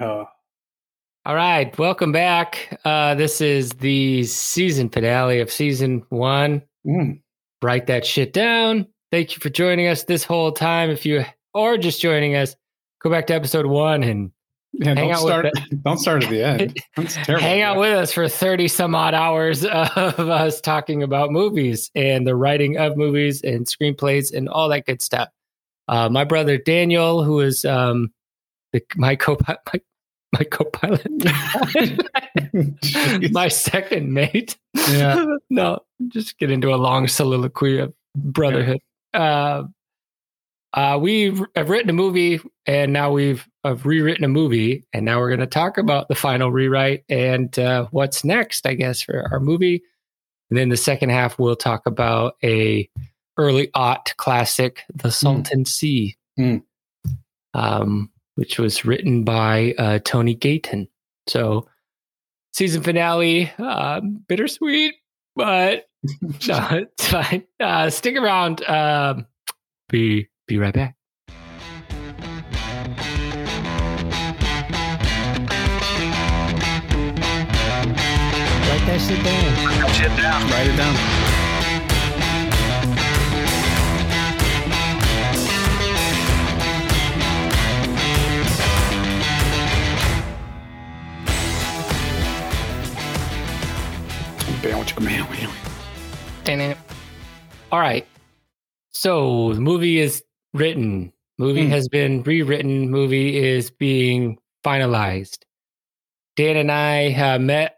Uh, All right, welcome back. Uh, this is the season finale of season one. mm, Write that shit down. Thank you for joining us this whole time. If you are just joining us, go back to episode one and yeah, Hang don't out with start. Don't start at the end. Terrible. hang out with us for 30 some odd hours of us talking about movies and the writing of movies and screenplays and all that good stuff. Uh, my brother Daniel, who is um, the, my co my, my co-pilot, my second mate. yeah. no, just get into a long soliloquy of brotherhood. Uh, uh, we have written a movie, and now we've have rewritten a movie, and now we're going to talk about the final rewrite and uh, what's next, I guess, for our movie. And then the second half, we'll talk about a early aught classic, The Salton Sea, Mm. um, which was written by uh, Tony Gayton. So, season finale, um, bittersweet, but no, it's fine. Uh, stick around. Um, be be right back. Write that shit down. Write it down. Bam, what you- bam, bam. Dang it. All right. So the movie is written. Movie Hmm. has been rewritten. Movie is being finalized. Dan and I uh, met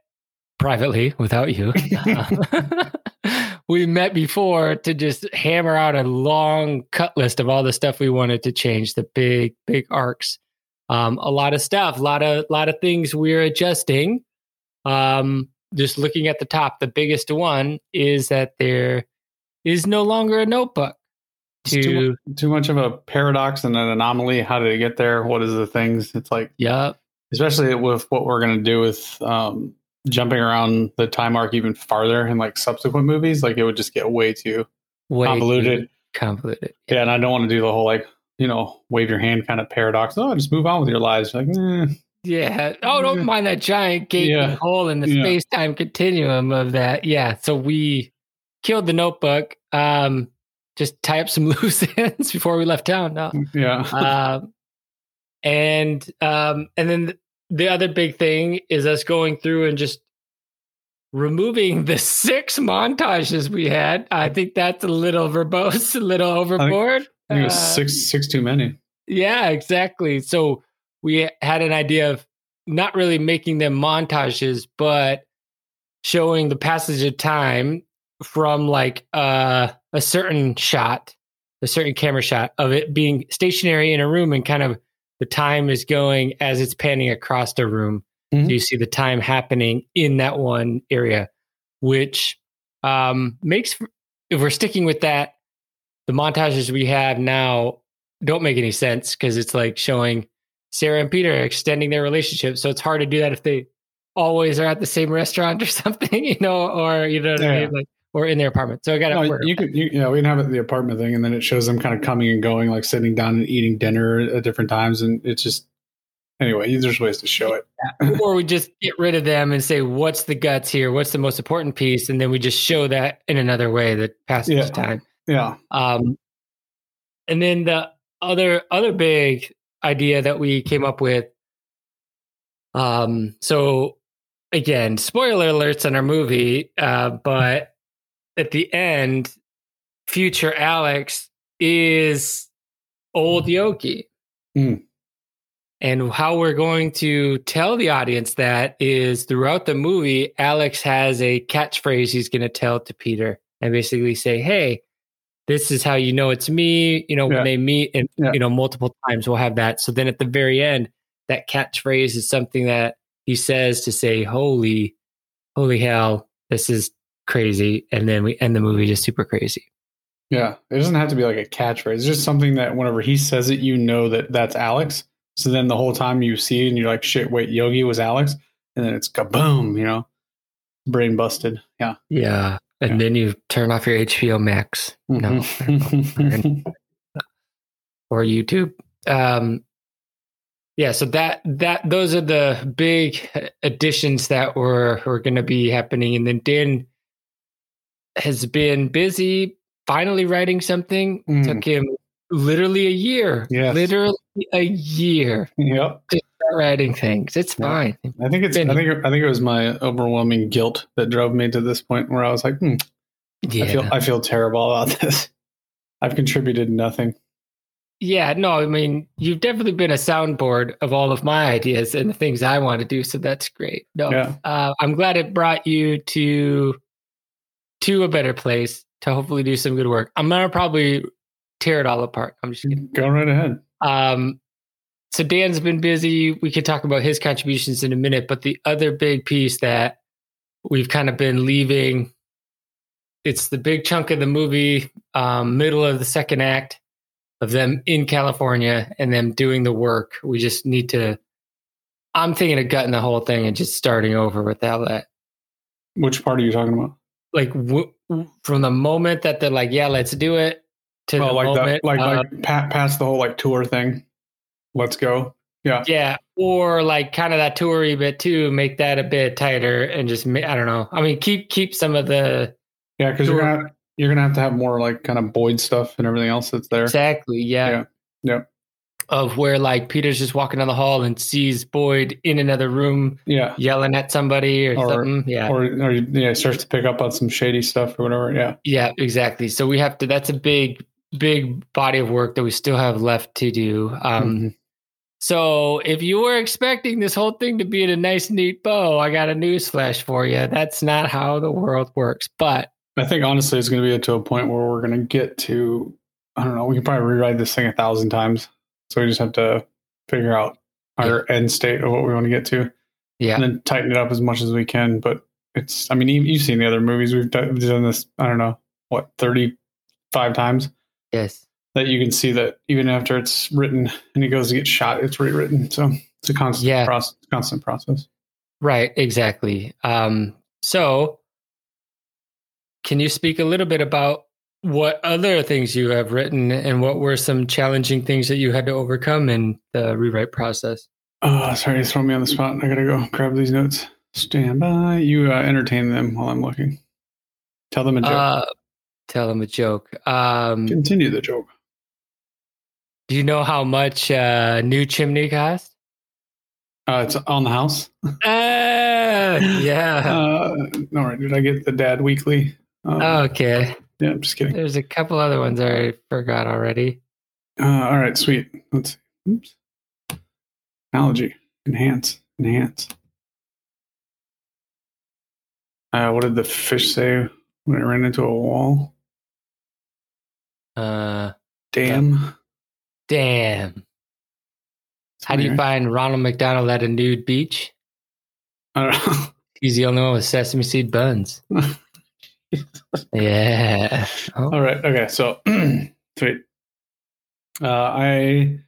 privately without you. we met before to just hammer out a long cut list of all the stuff we wanted to change. The big, big arcs. Um, a lot of stuff. A lot of, lot of things we're adjusting. Um, just looking at the top, the biggest one is that there is no longer a notebook It's too, too much of a paradox and an anomaly. How did it get there? What is the things? It's like, yeah especially with what we're going to do with um, jumping around the time arc even farther in like subsequent movies. Like it would just get way too way too convoluted. convoluted Yeah, and I don't want to do the whole like you know wave your hand kind of paradox. Oh, just move on with your lives. Like, eh. Yeah oh don't mind that giant gaping Yeah. hole in the Yeah. space-time continuum of that yeah so we killed the notebook um just tie up some loose ends before we left town no yeah, um, and um, and then the other big thing is us going through and just removing the six montages we had. I think that's a little verbose, a little overboard. I think it was Uh, six six too many. yeah, exactly. So we had an idea of not really making them montages, but showing the passage of time from like uh, a certain shot, a certain camera shot of it being stationary in a room and kind of the time is going as it's panning across the room. Mhm. So you see the time happening in that one area, which um, makes, if we're sticking with that, the montages we have now don't make any sense because it's like showing Sarah and Peter are extending their relationship. So it's hard to do that if they always are at the same restaurant or something, you know, or you know what I Yeah. mean, like or in their apartment. So I got to No, work. you could, you, yeah, we can have it the apartment thing, and then it shows them kind of coming and going, like sitting down and eating dinner at different times, and it's just anyway. There's ways to show it. or we just get rid of them and say what's the guts here, what's the most important piece, and then we just show that in another way that passes Yeah. time. Yeah, Um, and then the other other big idea that we came up with. Um, so again, spoiler alerts on our movie, uh, but at the end, future Alex is old Yogi. Hmm. And how we're going to tell the audience that is throughout the movie, Alex has a catchphrase he's going to tell to Peter and basically say, Hey, this is how you know it's me. You know, when Yeah. they meet and, Yeah. you know, multiple times we'll have that. So then at the very end, that catchphrase is something that he says to say, Holy, holy hell, this is crazy. And then we end the movie just super crazy. yeah. It doesn't have to be like a catchphrase. It's just something that whenever he says it, you know that that's Alex. So then the whole time you see it, and you're like, shit, wait, Yogi was Alex, and then it's kaboom, you know, brain busted. Yeah. Yeah. And Yeah. then you turn off your HBO Max. No. Mhm. or YouTube. Um, yeah, so that that those are the big additions that were were going to be happening, and then Dan has been busy finally writing something. Mm. Took him literally a year. Yeah, literally a year Yep. to start writing things. It's Yeah. fine. I think it's. I Been- think. I think it was my overwhelming guilt that drove me to this point where I was like, hmm, Yeah, I feel. I feel terrible about this. I've contributed nothing. yeah. No, I mean, you've definitely been a soundboard of all of my ideas and the things I want to do. So that's great. No, Yeah. uh, I'm glad it brought you to to a better place to hopefully do some good work. I'm gonna probably tear it all apart. I'm just kidding. Go right ahead. Um, so Dan's been busy. We could talk about his contributions in a minute, but the other big piece that we've kind of been leaving, it's the big chunk of the movie, um, middle of the second act of them in California and them doing the work. We just need to. I'm thinking of gutting the whole thing and just starting over with all that. Which part are you talking about? Like w- w- from the moment that they're like, "Yeah, let's do it," to Oh, the like moment, that. Like like um, pa- past the whole like tour thing. Let's go. Yeah. Yeah, or like kind of that toury bit too. Make that a bit tighter and just I don't know. I mean, keep keep some of the Yeah. Because you're Sure. gonna you're gonna have to have more like kind of Boyd stuff and everything else that's there. exactly yeah, Yeah. Yeah. of where like Peter's just walking down the hall and sees Boyd in another room Yeah. yelling at somebody or, Or- something. Yeah, Or or yeah, starts to pick up on some shady stuff or whatever. Yeah. yeah, exactly. So we have to. That's a big big body of work that we still have left to do. Um, Mhm. So if you were expecting this whole thing to be in a nice, neat bow, I got a news flash for you. That's not how the world works. But I think honestly, it's going to be to a point where we're going to get to. I don't know. We can probably rewrite this thing a thousand times. So we just have to figure out our end state of what we want to get to, yeah, and then tighten it up as much as we can. But it's. I mean, you- you've seen the other movies. We've done this. I don't know what thirty five times. Yes. That you can see that even after it's written and it goes to get shot, it's rewritten. So it's a constant Yeah. process. Constant process. Right, exactly. Um, so, can you speak a little bit about what other things you have written and what were some challenging things that you had to overcome in the rewrite process? Oh, sorry, you throw me on the spot. I gotta go grab these notes. Stand by. You uh, entertain them while I'm looking. Tell them a joke. Uh, tell him a joke. Um, Continue the joke. do you know how much uh, new chimney cost? Uh, it's on the house. Uh, yeah. Uh, all right. Did I get the Dad Weekly? Uh, Okay. Yeah, I'm just kidding. There's a couple other ones I forgot already. Uh, all right, sweet. Let's. Oops. Analogy. Enhance. Enhance. Uh, what did the fish say when it ran into a wall? Uh, Damn. damn. How do you find Ronald McDonald at a nude beach? I don't know. He's the only one with sesame seed buns. yeah. Oh, All right. Okay. So, sweet. Uh, I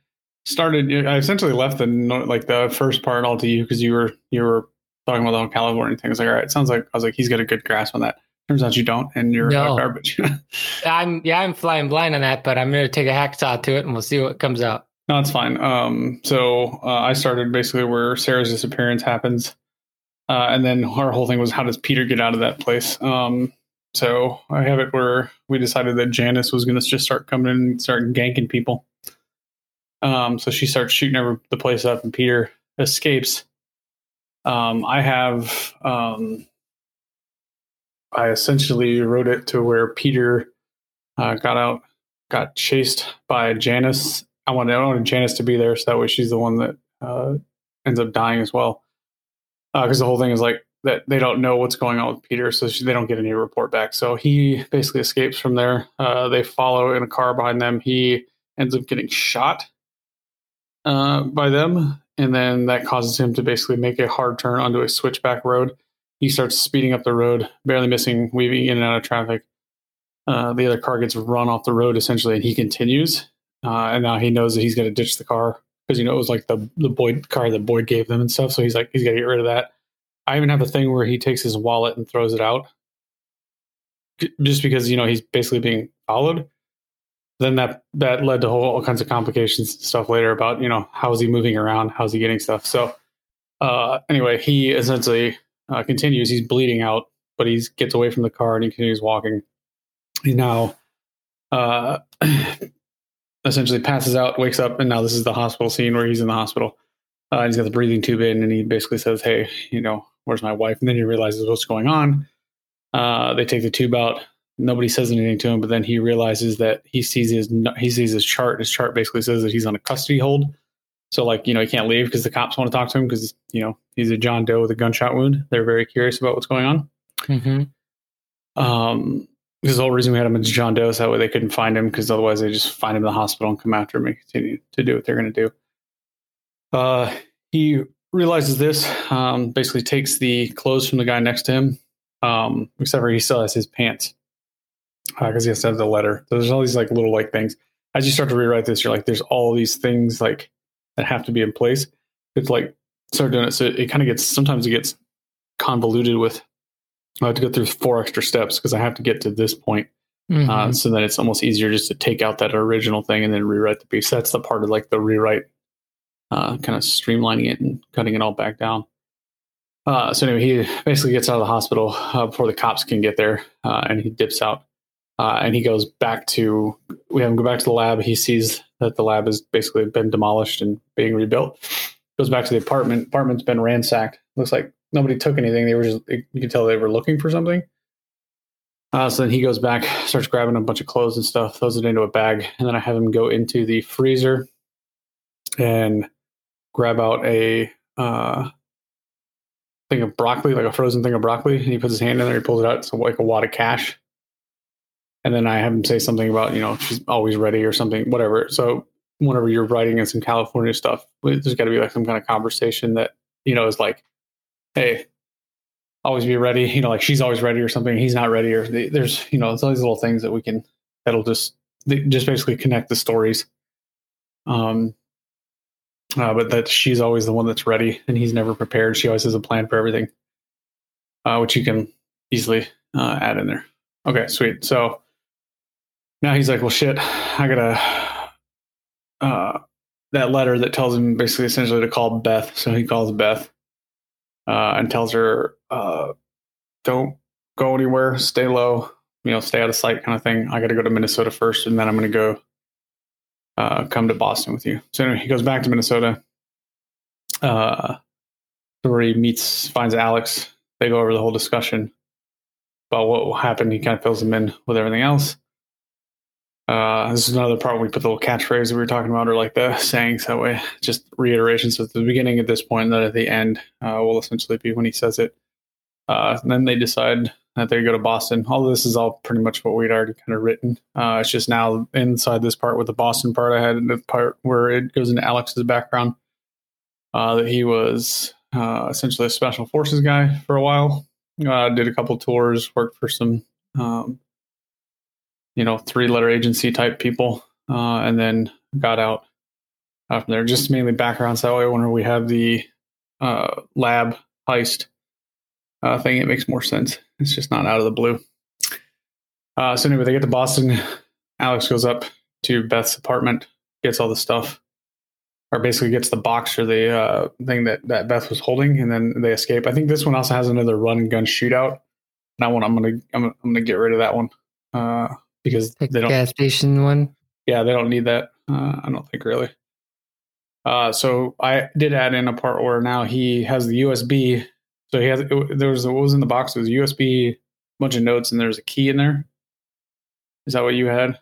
started. I essentially left the like the first part all to you because you were you were talking about the whole California thing. I was like, all right, sounds like I was like he's got a good grasp on that. Turns out you don't, and you're No. garbage. I'm yeah, I'm flying blind on that, but I'm gonna take a hacksaw to it and we'll see what comes out. no, it's fine. Um, so uh, I started basically where Sarah's disappearance happens, uh, and then our whole thing was how does Peter get out of that place? Um, so I have it where we decided that Janice was going to just start coming in and start ganking people. Um, so she starts shooting every, the place up, and Peter escapes. Um, I have, um, I essentially wrote it to where Peter uh, got out, got chased by Janice. I wanted, I wanted Janice to be there, so that way she's the one that uh, ends up dying as well. Because the whole thing is like that they don't know what's going on with Peter, so she, they don't get any report back. So he basically escapes from there. Uh, they follow in a car behind them. He ends up getting shot uh, by them, and then that causes him to basically make a hard turn onto a switchback road. He starts speeding up the road, barely missing, weaving in and out of traffic. Uh, the other car gets run off the road essentially, and he continues. Uh, and now he knows that he's going to ditch the car because you know it was like the the Boyd car that Boyd gave them and stuff. So he's like he's got to get rid of that. I even have a thing where he takes his wallet and throws it out, just because you know he's basically being followed. then that that led to whole, all kinds of complications stuff later about you know how is he moving around, how's he getting stuff. So uh, anyway, he essentially uh, continues. He's bleeding out, but he gets away from the car and he continues walking. He now uh, essentially passes out, wakes up, and now this is the hospital scene where he's in the hospital. Uh, he's got the breathing tube in, and he basically says, "Hey, you know, where's my wife?" And then he realizes what's going on. Uh, they take the tube out. Nobody says anything to him, but then he realizes that he sees his he sees his chart. His chart basically says that he's on a custody hold. So, like, you know, he can't leave because the cops want to talk to him because you know he's a John Doe with a gunshot wound. They're very curious about what's going on. Mm-hmm. Um, this is the whole reason we had him as John Doe, so that way they couldn't find him because otherwise they just find him in the hospital and come after him and continue to do what they're going to do. Uh, he realizes this, um, basically takes the clothes from the guy next to him, um, except for he still has his pants because uh, he has to have the letter. So there's all these like little like things. As you start to rewrite this, you're like, there's all these things like that have to be in place. It's like start doing it, so it kind of gets sometimes it gets convoluted with. I have to go through four extra steps because I have to get to this point. Mhm. Uh, so then it's almost easier just to take out that original thing and then rewrite the piece. That's the part of like the rewrite, uh, kind of streamlining it and cutting it all back down. Uh, so anyway, he basically gets out of the hospital uh, before the cops can get there, uh, and he dips out. Uh, and he goes back to we have him go back to the lab. He sees that the lab has basically been demolished and being rebuilt. Goes back to the apartment. Apartment's been ransacked. Looks like nobody took anything. They were just you could tell they were looking for something. Uh, so then he goes back, starts grabbing a bunch of clothes and stuff, throws it into a bag, and then I have him go into the freezer and grab out a uh, thing of broccoli, like a frozen thing of broccoli, and he puts his hand in there, he pulls it out, it's like a wad of cash. And then I have him say something about, you know, she's always ready or something, whatever. So whenever you're writing in some California stuff, there's got to be like some kind of conversation that, you know, is like, hey, always be ready. You know, like she's always ready or something. He's not ready, or there's you know, it's all these little things that we can that'll just just basically connect the stories. Um, uh, but that she's always the one that's ready, and he's never prepared. She always has a plan for everything, uh, which you can easily uh, add in there. Okay, sweet. So now he's like, well, shit, I gotta. Uh, that letter that tells him basically essentially to call Beth. So he calls Beth uh, and tells her, uh, "Don't go anywhere. Stay low. You know, stay out of sight, kind of thing. I got to go to Minnesota first, and then I'm to go uh, come to Boston with you." So anyway, he goes back to Minnesota, uh, where he meets, finds Alex. They go over the whole discussion about what will happen. He kind of fills them in with everything else. Uh, this is another part where we put the little catchphrase that we were talking about, or like the sayings that way, just reiterations at the beginning at this point, and then at the end uh, will essentially be when he says it. Uh, then they decide that they go to Boston. All this is all pretty much what we'd already kind of written. Uh, it's just now inside this part with the Boston part, I had the part where it goes into Alex's background uh, that he was uh, essentially a special forces guy for a while. Did a couple tours, worked for some um, you know, three letter agency type people, uh, and then got out from there. Just mainly backgrounds that way. Whenever we have the uh, lab heist uh, thing, it makes more sense. It's just not out of the blue. Uh, so anyway, they get to Boston. Alex goes up to Beth's apartment, gets all the stuff, or basically gets the box or the uh, thing that, that Beth was holding, and then they escape. I think this one also has another run and gun shootout. That one, I'm gonna I'm, I'm gonna get rid of that one uh, because Like they don't gas station one. yeah, they don't need that. Uh, I don't think really. Uh, so I did add in a part where now he has the USB. So he has it, there was what was in the box. It was a USB, bunch of notes, and there's a key in there. Is that what you had?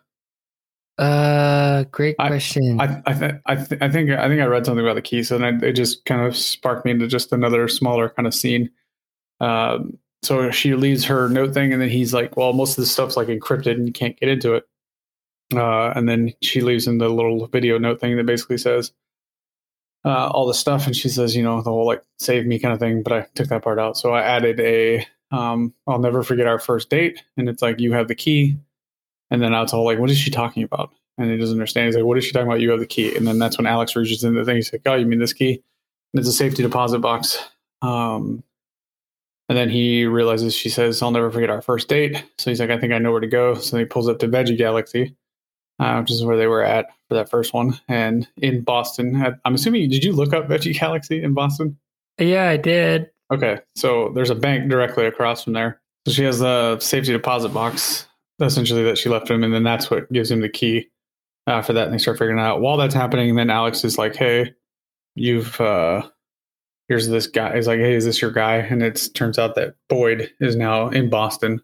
Uh, great I- question. I I, th- I, th- I think I think I read something about the key, so then I, it just kind of sparked me into just another smaller kind of scene. Um, so she leaves her note thing, and then he's like, "Well, most of the stuff's like encrypted, and you can't get into it." Uh, and then she leaves in the little video note thing that basically says uh, all the stuff, and she says, "You know, the whole like save me kind of thing." But I took that part out, so I added a um, "I'll never forget our first date," and it's like you have the key, and then I was all like, "What is she talking about?" And he doesn't understand. He's like, "What is she talking about? You have the key." And then that's when Alex reaches in the thing. He's like, "Oh, you mean this key?" And it's a safety deposit box. Um, and then he realizes she says, I'll never forget our first date. So he's like, I think I know where to go. So he pulls up to Veggie Galaxy. uh, which is where they were at for that first one. And in Boston, I'm assuming, did you look up Veggie Galaxy in Boston? Yeah, I did. Okay, so there's a bank directly across from there. So she has a safety deposit box, essentially, that she left him, and then that's what gives him the key uh, for that. And they start figuring it out. While that's happening, And then Alex is like, "Hey, you've uh, here's this guy." He's like, "Hey, is this your guy?" And it turns out that Boyd is now in Boston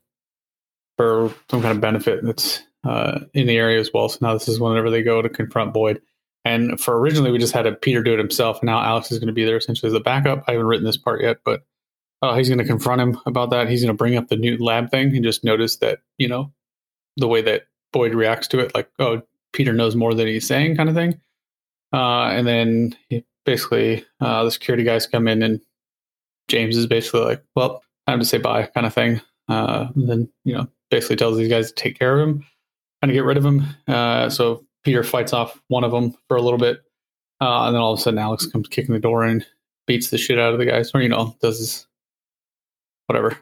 for some kind of benefit that's uh, in the area as well. So now this is whenever they go to confront Boyd. And for originally, we just had a Peter do it himself, and now Alex is going to be there essentially as a backup. I haven't written this part yet, but uh, he's going to confront him about that. He's going to bring up the new lab thing and just notice that you know the way that Boyd reacts to it, like oh, Peter knows more than he's saying, kind of thing. Uh, and then he, basically, uh, the security guys come in, and James is basically like, "Well, time to say bye," kind of thing. Uh, and then you know, basically tells these guys to take care of him, kind of get rid of him. Uh, so Peter fights off one of them for a little bit, uh, and then all of a sudden Alex comes kicking the door and beats the shit out of the guys, or you know, does whatever,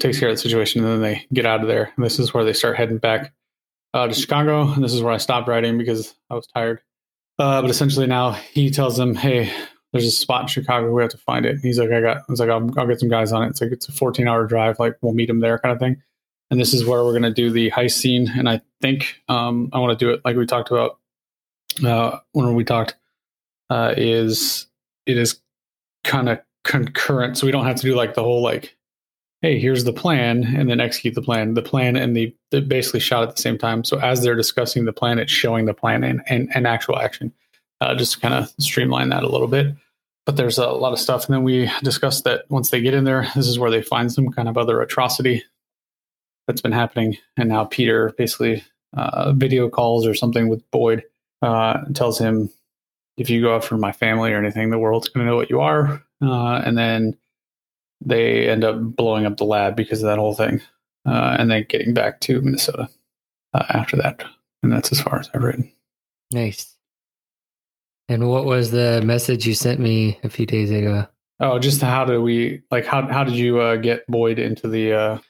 takes care of the situation, and then they get out of there. And this is where they start heading back uh, to Chicago, and this is where I stopped writing because I was tired. Uh, but essentially, now he tells them, "Hey, there's a spot in Chicago. We have to find it." And he's like, "I got." It's like, I'll, "I'll get some guys on it." It's like it's a 14 hour drive. Like we'll meet them there, kind of thing and this is where we're going to do the heist scene. And I think um, I want to do it like we talked about uh, when we talked. Uh, is it is kind of concurrent, so we don't have to do like the whole like, hey, here's the plan, and then execute the plan. The plan and the, basically shot at the same time. So as they're discussing the plan, it's showing the plan and and, and actual action. Uh, just to kind of streamline that a little bit. But there's a lot of stuff, and then we discussed that once they get in there, this is where they find some kind of other atrocity that's been happening. And now Peter basically uh, video calls or something with Boyd, uh, tells him, if you go after my family or anything, the world's going to know what you are. Uh, and then they end up blowing up the lab because of that whole thing. Uh, and then getting back to Minnesota uh, after that. And that's as far as I've written. Nice. And what was the message you sent me a few days ago? Oh, just how do we like how how did you uh, get Boyd into the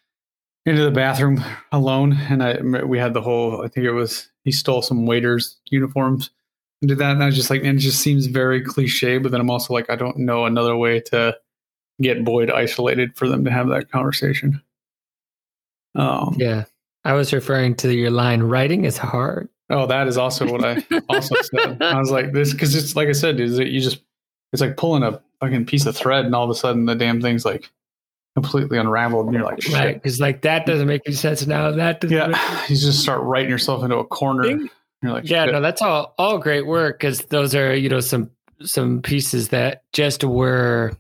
into the bathroom alone, and I we had the whole. I think it was he stole some waiters' uniforms and did that, and I was just like, and it just seems very cliche. But then I'm also like, I don't know another way to get Boyd isolated for them to have that conversation. Um, yeah, I was referring to your line. Writing is hard. Oh, that is also what I also said. I was like this because it's like I said, is it you just it's like pulling a fucking piece of thread, and all of a sudden the damn thing's like completely unraveled and you're like Shit. right because like that doesn't make any sense now that doesn't yeah make- you just start writing yourself into a corner you're like yeah Shit. no that's all all great work because those are you know some some pieces that just were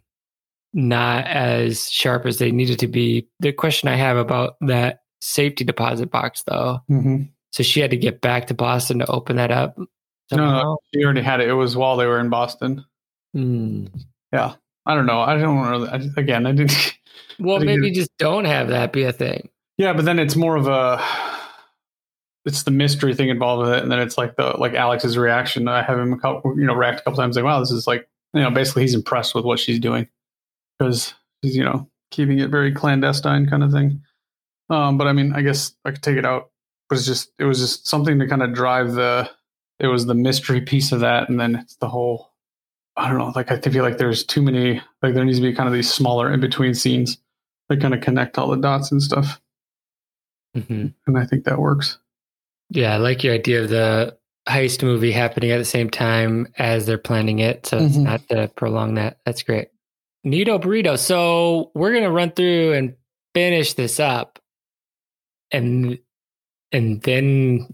not as sharp as they needed to be the question i have about that safety deposit box though mm-hmm. so she had to get back to boston to open that up somehow? no, no she already had it it was while they were in boston mm. yeah i don't know i don't really I, again i didn't well, maybe just don't have that be a thing. Yeah, but then it's more of a it's the mystery thing involved with it, and then it's like the like Alex's reaction. I have him a couple, you know, react a couple times like, "Wow, this is like," you know, basically he's impressed with what she's doing because you know keeping it very clandestine kind of thing. Um, but I mean, I guess I could take it out, but it's just it was just something to kind of drive the. It was the mystery piece of that, and then it's the whole. I don't know. Like I feel like there's too many. Like there needs to be kind of these smaller in between scenes that kind of connect all the dots and stuff. Mm-hmm. And I think that works. Yeah, I like your idea of the heist movie happening at the same time as they're planning it. So it's mm-hmm. not to prolong that. That's great. Nito Burrito. So we're gonna run through and finish this up. And and then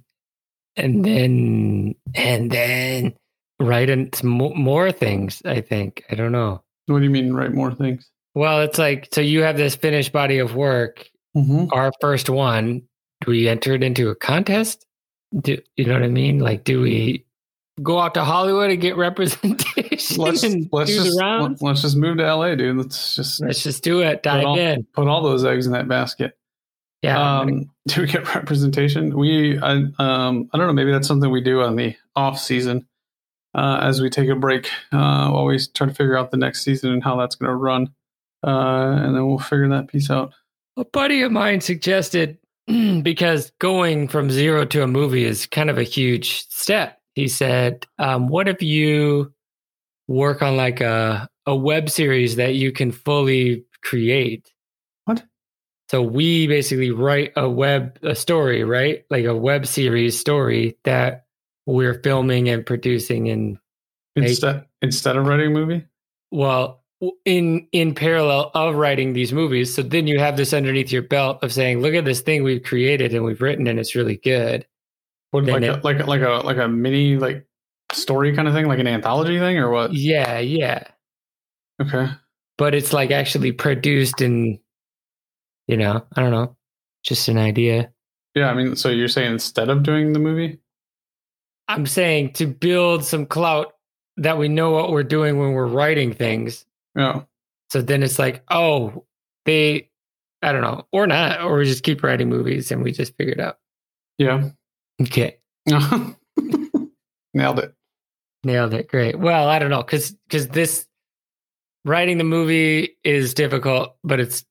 and then and then write into more things, I think. I don't know. What do you mean write more things? Well, it's like so you have this finished body of work. Mm-hmm. Our first one. Do we enter it into a contest? Do you know what I mean? Like, do we go out to Hollywood and get representation? Let's let's just let's just move to LA, dude. Let's just let's just do it. Dive put all, in. Put all those eggs in that basket. Yeah. Um, do we get representation? We I um I don't know. Maybe that's something we do on the off season. Uh, as we take a break uh, while we try to figure out the next season and how that's going to run uh, and then we'll figure that piece out. A buddy of mine suggested because going from zero to a movie is kind of a huge step. He said, um, "What if you work on like a a web series that you can fully create?" What? So we basically write a web a story, right? Like a web series story that we're filming and producing and Instead instead of writing a movie? well in in parallel of writing these movies so then you have this underneath your belt of saying look at this thing we've created and we've written and it's really good What, like it- a, like a, like a like a mini like story kind of thing, like an anthology thing, or what? yeah yeah Okay. but it's like actually produced and you know i don't know just an idea Yeah, I mean, so you're saying instead of doing the movie? i'm saying to build some clout that we know what we're doing when we're writing things Yeah. so then it's like oh they i don't know or not or we just keep writing movies and we just figure it out Yeah. Okay Nailed it. Nailed it. Great. Well, I don't know because because this writing the movie is difficult, but it's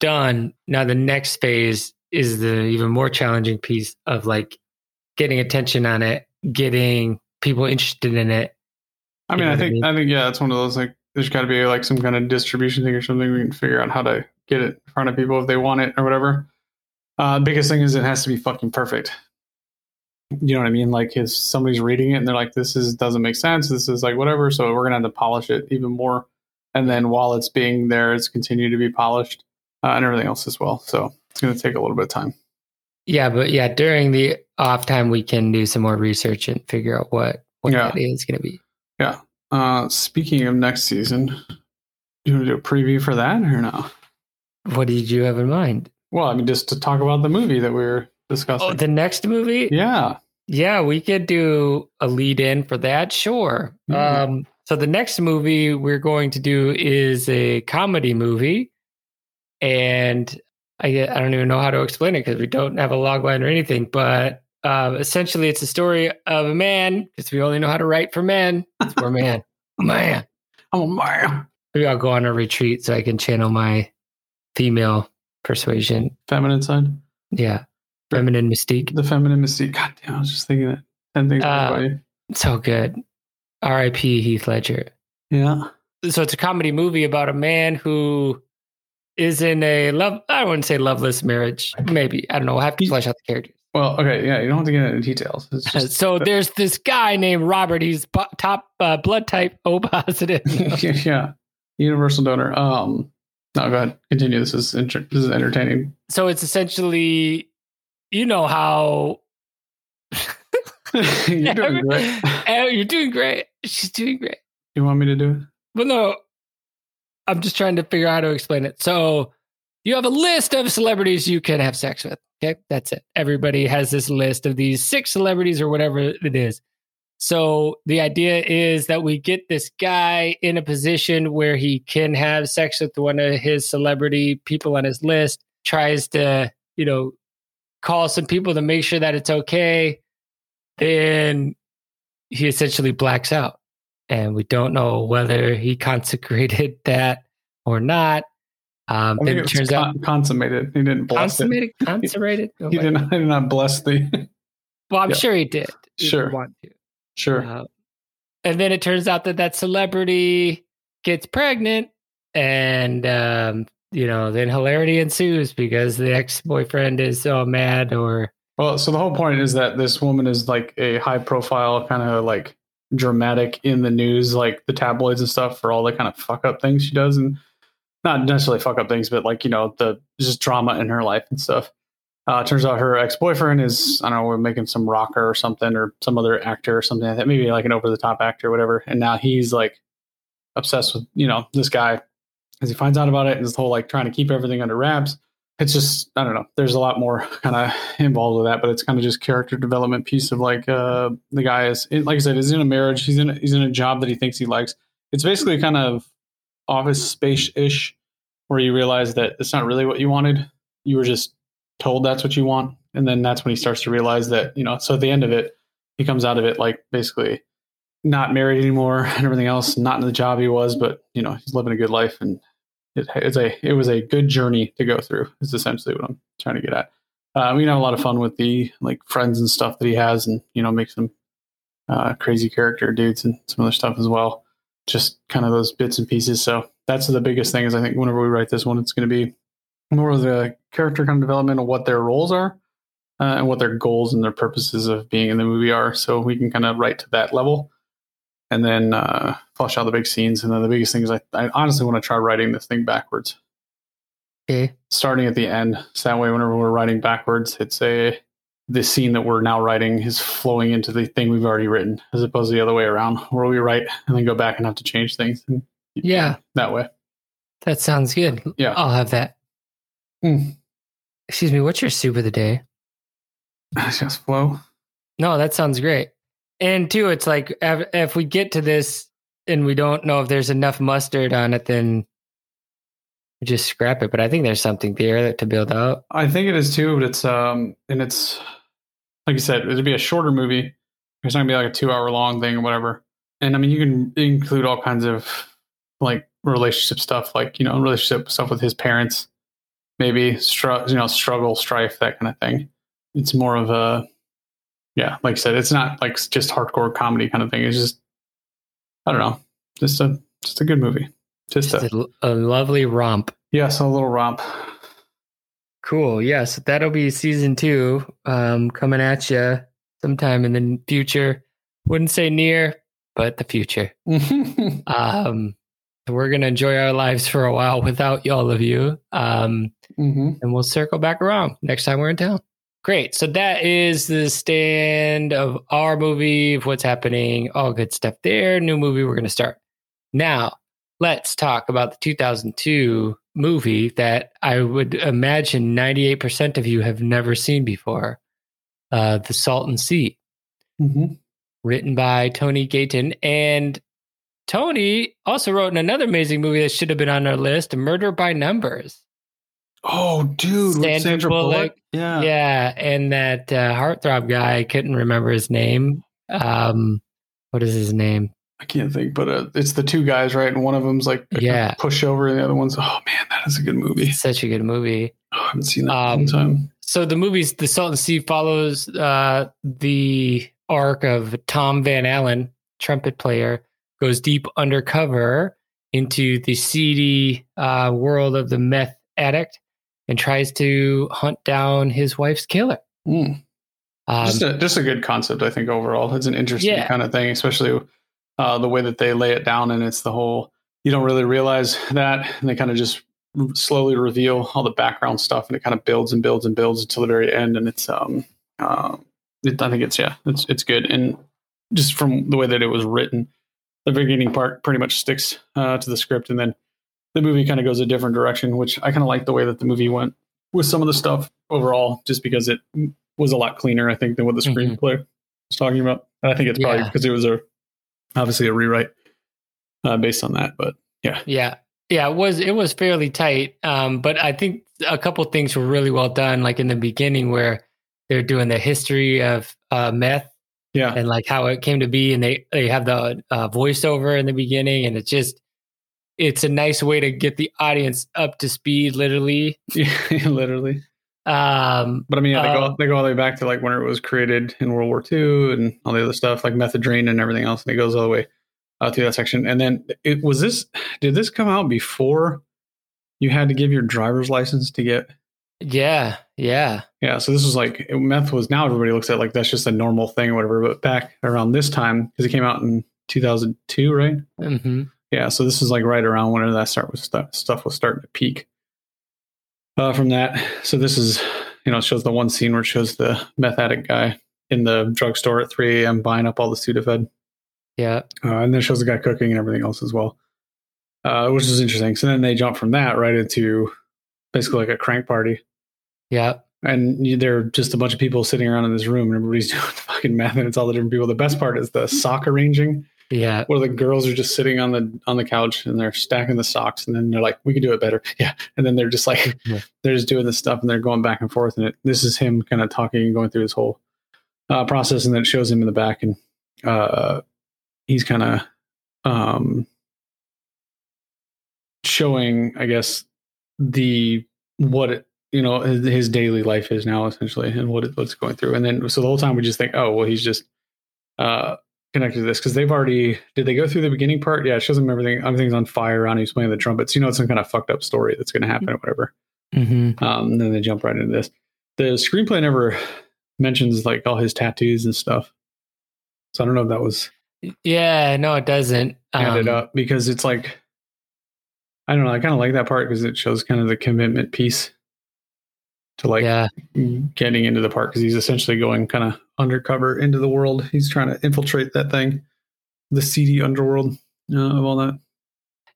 done. Now the next phase is the even more challenging piece of like getting attention on it, getting people interested in it. I mean, I what I think mean? I think yeah, it's one of those like there's got to be like some kind of distribution thing or something. We can figure out how to get it in front of people if they want it or whatever. Uh, biggest thing is it has to be fucking perfect. You know what I mean? Like if somebody's reading it and they're like, "This is doesn't make sense. This is like whatever." So we're gonna have to polish it even more. And then while it's being there, it's continue to be polished uh, and everything else as well. So it's gonna take a little bit of time. Yeah, but yeah, during the off time we can do some more research and figure out what what Yeah. that is going to be. Yeah. Uh, speaking of next season, do you want to do a preview for that or no? What did you have in mind? Well, I mean, just to talk about the movie that we were discussing. Oh, the next movie? yeah. Yeah, we could do a lead in for that. Sure. Mhm. Um, so the next movie we're going to do is a comedy movie, and I I don't even know how to explain it because we don't have a log line or anything. But uh, essentially, it's a story of a man because we only know how to write for men. It's for man, man. Oh my. Maybe I'll go on a retreat so I can channel my female persuasion. Feminine side. Yeah, feminine mystique. The feminine mystique. God damn, I was just thinking that. 10 things Uh, about. So good. R.I.P. Heath Ledger. Yeah. so it's a comedy movie about a man who is in a love I wouldn't say loveless marriage. Maybe. I don't know. We'll have to flesh out the characters. Well, okay. Yeah. You don't have to get into details. Just, so there's this guy named Robert. He's po- top uh, blood type O positive. yeah. Universal donor. Um, no, go ahead. Continue. This is inter- this is entertaining. so it's essentially, you know how You're doing great. You're doing great. She's doing great. You want me to do it? Well, no, I'm just trying to figure out how to explain it. So you have a list of celebrities you can have sex with. Okay, that's it. Everybody has this list of these six celebrities or whatever it is. So the idea is that we get this guy in a position where he can have sex with one of his celebrity people on his list, tries to, you know, call some people to make sure that it's okay. Then he essentially blacks out and we don't know whether he consecrated that or not. Um, I then mean, it it turns out consummated. He didn't bless consummated, consummated. it. He did not, he did not bless the. Well, I'm yeah. sure he did. He Sure. want to. sure. Uh, and then it turns out that that celebrity gets pregnant, and um, you know, then hilarity ensues because the ex boyfriend is so mad or Well, so the whole point is that this woman is like a high profile, kind of like dramatic in the news, like the tabloids and stuff for all the kind of fuck up things she does. And not necessarily fuck up things, but like, you know, the just drama in her life and stuff. Uh, turns out her ex boyfriend is, I don't know, we're making some rocker or something or some other actor or something like that, maybe like an over the top actor or whatever. And now he's like obsessed with, you know, this guy as he finds out about it and this whole like trying to keep everything under wraps it's just I don't know. There's a lot more kind of involved with that, but it's kind of just character development piece of like uh, the guy is like I said, is in a marriage. He's in a, he's in a job that he thinks he likes. It's basically kind of office space ish, where you realize that it's not really what you wanted. You were just told that's what you want, and then that's when he starts to realize that you know. So at the end of it, he comes out of it like basically not married anymore and everything else, not in the job he was, but you know he's living a good life and it, it's a it was a good journey to go through. Is essentially what I'm trying to get at. uh, we can have a lot of fun with the like friends and stuff that he has, and you know, make some uh, crazy character dudes and some other stuff as well. Just kind of those bits and pieces. So that's the biggest thing is I think whenever we write this one, it's going to be more of the character kind of development of what their roles are uh, and what their goals and their purposes of being in the movie are. So we can kind of write to that level and then uh, flush out the big scenes. And then the biggest thing is I, I honestly want to try writing this thing backwards. Okay. Starting at the end. So that way, whenever we're writing backwards, it's a the scene that we're now writing is flowing into the thing we've already written, as opposed to the other way around, where we write and then go back and have to change things. Yeah, that way. that sounds good. Yeah. I'll have that. Hmm. Excuse me, what's your soup of the day? It's just flow. No, that sounds great. And two, it's like if, we get to this and we don't know if there's enough mustard on it, then we just scrap it. But I think there's something there to build out. I think it is too, but it's um and it's like you said, it'd be a shorter movie. It's not gonna be like a two hour long thing or whatever. And I mean you can include all kinds of like relationship stuff, like, you know, relationship stuff with his parents, maybe str- you know, struggle, strife, that kind of thing. It's more of a yeah, like I said, it's not like just hardcore comedy kind of thing. It's just I don't know. Just a just a good movie. Just Just a a, lovely romp. yes, a little romp. Cool. Yes, that'll be season two um, coming at you sometime in the future. Wouldn't say near, but the future. Um, we're gonna enjoy our lives for a while without all of you, um, hmm and we'll circle back around next time we're in town. Great. So that is the stand of our movie, of what's happening, all good stuff there. New movie we're gonna start now. Let's talk about the 2002 movie that I would imagine 98% of you have never seen before, uh, The Salton Sea hmm written by Tony Gayton. And Tony also wrote in another amazing movie that should have been on our list, Murder by Numbers. Oh, dude, Sandra Sandra Bullock. Bullock. Yeah. yeah, and that uh, heartthrob guy, I couldn't remember his name. Um, what is his name? I can't think, but uh, it's the two guys, right? And one of them's like a Yeah. pushover, and the other one's oh man, that is a good movie. Such a good movie. Oh, I haven't seen that in a Um, long time. So the movie's The Salton Sea follows uh, the arc of Tom Van Allen, trumpet player, goes deep undercover into the seedy uh, world of the meth addict and tries to hunt down his wife's killer. Mm. Um, just a just a good concept, I think overall. It's an interesting Yeah. kind of thing, especially uh, the way that they lay it down, and it's the whole you don't really realize that, and they kind of just slowly reveal all the background stuff, and it kind of builds and builds and builds until the very end, and it's um, uh, it, I think it's yeah, it's it's good, and just from the way that it was written, the beginning part pretty much sticks uh, to the script, and then the movie kind of goes a different direction, which I kind of like the way that the movie went with some of the stuff overall, just because it was a lot cleaner, I think, than what the Mhm. screenplay was talking about. And I think it's probably Yeah. because it was a obviously a rewrite uh, based on that, but yeah, Yeah. Yeah, it was it was fairly tight. Um, but I think a couple things were really well done, like in the beginning where they're doing the history of uh, meth yeah, and like how it came to be, and they they have the uh, voiceover in the beginning, and it's just it's a nice way to get the audience up to speed, literally. literally. Um, But I mean, yeah, they Uh, go they go all the way back to like when it was created in World War II and all the other stuff like methadone and everything else, and it goes all the way uh, through that section. And then it was this. Did this come out before you had to give your driver's license to get? yeah, yeah, Yeah, so this was like meth was now everybody looks at like that's just a normal thing or whatever. But back around this time, because it came out in 2002, right? hmm Yeah, so this is like right around when that start was stu- stuff was starting to peak. Uh, from that, so this is you know shows the one scene where it shows the meth addict guy in the drugstore at 3 a.m. buying up all the Sudafed, yeah, uh, and then it shows the guy cooking and everything else as well, uh, which is interesting. So then they jump from that right into basically like a crank party, yeah. and you, there are just a bunch of people sitting around in this room, and everybody's doing the fucking meth, and it's all the different people. The best part is the sock arranging Yeah, where the girls are just sitting on the on the couch and they're stacking the socks and then they're like we can do it better. Yeah. And then they're just like Yeah. they're just doing this stuff and they're going back and forth and it, this is him kind of talking and going through his whole uh, process and then it shows him in the back and uh, he's kind of um, showing i guess the what it you know his, his daily life is now essentially and what it, what's going through. And then so the whole time we just think oh well he's just uh connected to this because they've already did they go through the beginning part? Yeah it shows him everything everything's on fire around he's playing the trumpets you know it's some kind of fucked up story that's going to happen or whatever. Mm-hmm. um and then they jump right into this. The screenplay never mentions like all his tattoos and stuff. So i don't know if that was Yeah, no, it doesn't. added Um, up because it's like i don't know i kind of like that part because it shows kind of the commitment piece to like yeah, getting into the part because he's essentially going kind of undercover into the world. He's trying to infiltrate that thing, the seedy underworld uh, of all that.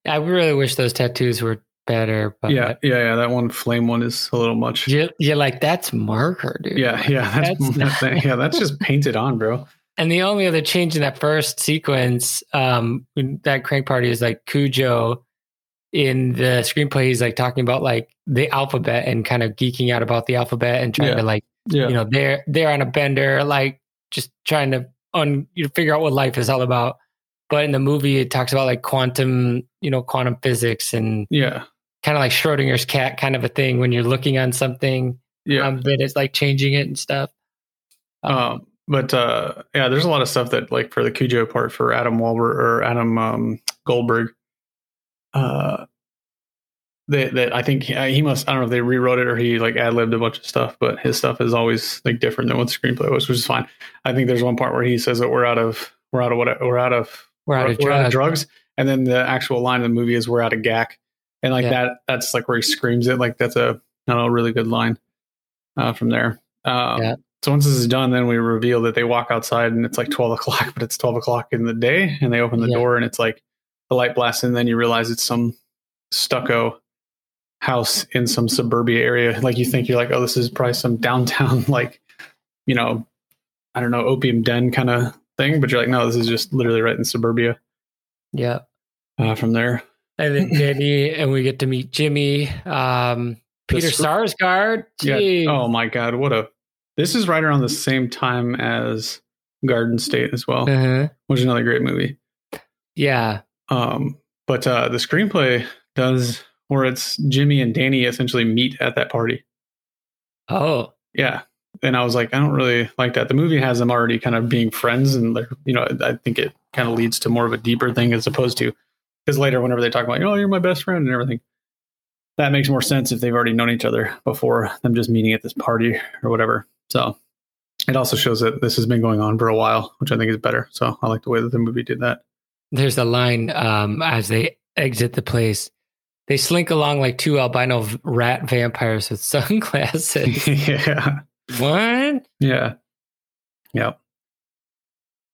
I really wish those tattoos were better. But yeah, yeah, yeah. That one flame one is a little much. you, you're like that's marker, dude. Yeah, yeah. That's, That's that thing- yeah. That's just painted on, bro. And the only other change in that first sequence, um, that crank party is like Cujo in the screenplay. He's like talking about like the alphabet and kind of geeking out about the alphabet and trying Yeah. to like Yeah, you know they're they're on a bender, like just trying to un you know, figure out what life is all about. But in the movie, it talks about like quantum, you know, quantum physics and yeah, kind of like Schrodinger's cat kind of a thing when you're looking on something yeah. um, that is like changing it and stuff. Um, but uh, yeah, there's a lot of stuff that like for the Cujo part for Adam Wahlberg or Adam um, Goldberg. Uh, that that I think he, he must I don't know if they rewrote it or he like ad libbed a bunch of stuff, but his stuff is always like different than what the screenplay was, which is fine. I think there's one part where he says that we're out of we're out of what we're out of We're out of we're out of drugs. drugs, and then the actual line in the movie is we're out of gack, and like Yeah. that that's like where he screams it like that's a I don't know, a really good line uh, from there. Um, Yeah. So once this is done, then we reveal that they walk outside and it's like twelve o'clock, but it's twelve o'clock in the day, and they open the Yeah. door and it's like the light blasts, and then you realize it's some stucco house in some suburbia area. Like you think you're like, oh, this is probably some downtown like, you know, I don't know, opium den kind of thing, but you're like, no, this is just literally right in suburbia. Yeah. Uh, from there, And then Danny, and we get to meet Jimmy, um, Peter This- Sarsgaard. Yeah. Oh my God. What a. This is right around the same time as Garden State as well, Uh-huh. which is another great movie. Yeah. Um, but uh, the screenplay does where it's Jimmy and Danny essentially meet at that party. Oh. Yeah. And I was like, I don't really like that. The movie has them already kind of being friends, and they're, you know, I think it kind of leads to more of a deeper thing as opposed to because later, whenever they talk about, oh, you're my best friend and everything, that makes more sense if they've already known each other before them just meeting at this party or whatever. So it also shows that this has been going on for a while, which I think is better. So I like the way that the movie did that. There's a line um, as they exit the place. They slink along like two albino rat vampires with sunglasses. yeah. what? Yeah. Yeah.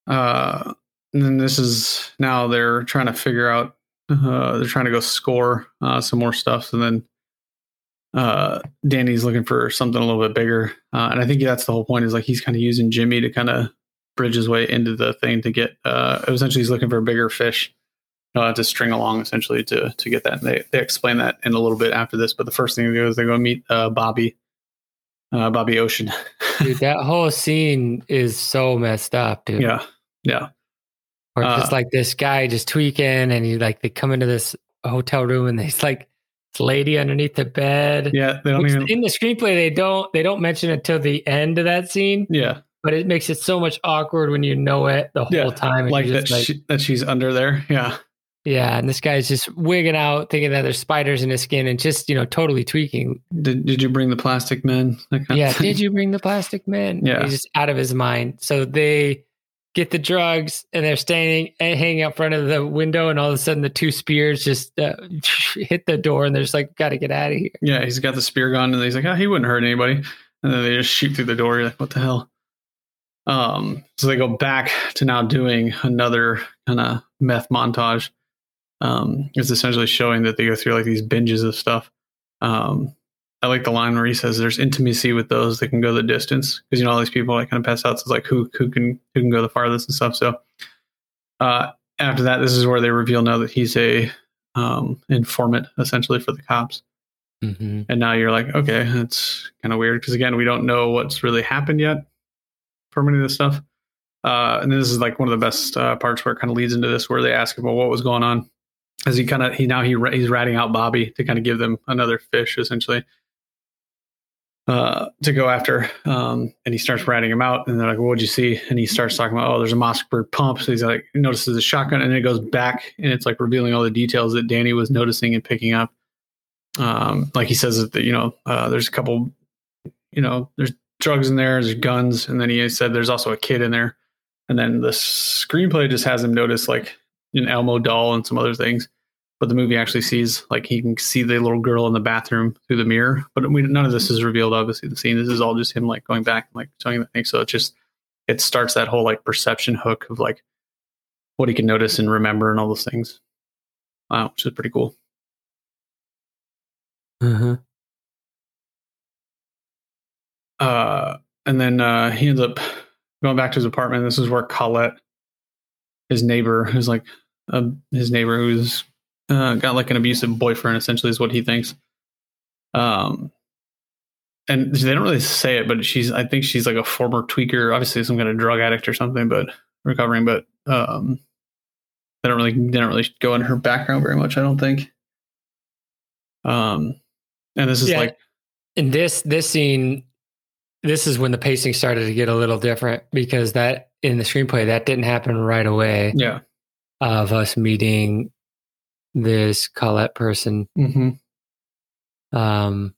Uh, and then this is now they're trying to figure out, uh, they're trying to go score uh, some more stuff. And then uh, Danny's looking for something a little bit bigger. Uh, and I think that's the whole point is like he's kind of using Jimmy to kind of bridge his way into the thing to get, uh, essentially, he's looking for a bigger fish. Uh, to string along essentially to to get that. And they they explain that in a little bit after this, but the first thing they do is they go meet uh, Bobby, uh, Bobby Ocean. Dude, that whole scene is so messed up, dude. Yeah, yeah, Or Uh, just like this guy just tweaking and he like they come into this hotel room and there's like this lady underneath the bed. yeah. They don't even. in the screenplay they don't they don't mention it till the end of that scene, Yeah, but it makes it so much awkward when you know it the whole Yeah, time. like that. like, she, that she's under there. Yeah, yeah, and this guy's just wigging out, thinking that there's spiders in his skin, and just you know totally tweaking. did Did you bring the plastic men? That kind of Yeah, did you bring the plastic man? Yeah. he's just out of his mind. So they get the drugs, and they're standing and hanging out front of the window, and all of a sudden the two spears just uh, hit the door, and they're just like, "Got to get out of here." Yeah, he's got the spear gun, and he's like, oh, he wouldn't hurt anybody. And then they just shoot through the door. You're like, what the hell? Um, so they go back to now doing another kind of meth montage. Um, it's essentially showing that they go through like these binges of stuff. Um, I like the line where he says, "There's intimacy with those that can go the distance," because you know all these people like kind of pass out. So it's like who who can who can go the farthest and stuff. So uh, after that, this is where they reveal now that he's a um, informant essentially for the cops. Mm-hmm. And now you're like, okay, that's kind of weird because again, we don't know what's really happened yet for many of this stuff. Uh, and this is like one of the best uh, parts where it kind of leads into this, where they ask about what was going on? As he kind of he now he he's ratting out Bobby to kind of give them another fish essentially. uh, to go after. Um, and he starts ratting him out, and they're like, "What'd you see?" And he starts talking about, "Oh, there's a Mossberg pump." So he's like, notices a shotgun, and it goes back, and it's like revealing all the details that Danny was noticing and picking up. Um, like he says that you know, uh, there's a couple, you know, there's drugs in there, there's guns, and then he said there's also a kid in there. And then the screenplay just has him notice like an Elmo doll and some other things the movie actually sees like he can see the little girl in the bathroom through the mirror. But we, none of this is revealed. Obviously, the scene. This is all just him like going back and like showing the thing. So it just it starts that whole like perception hook of like what he can notice and remember and all those things, uh, which is pretty cool. Uh-huh. Uh, and then uh, he ends up going back to his apartment. This is where Colette, his neighbor, who's like uh, his neighbor who's uh, got like an abusive boyfriend, essentially, is what he thinks. Um, and they don't really say it, but she's I think she's like a former tweaker, obviously some kind of drug addict or something, but recovering. But um, they don't really they don't really go into her background very much. I don't think. Um, and this is yeah. like in this this scene, this is when the pacing started to get a little different because that in the screenplay that didn't happen right away. Yeah, of us meeting this Colette person. Mm-hmm. Um,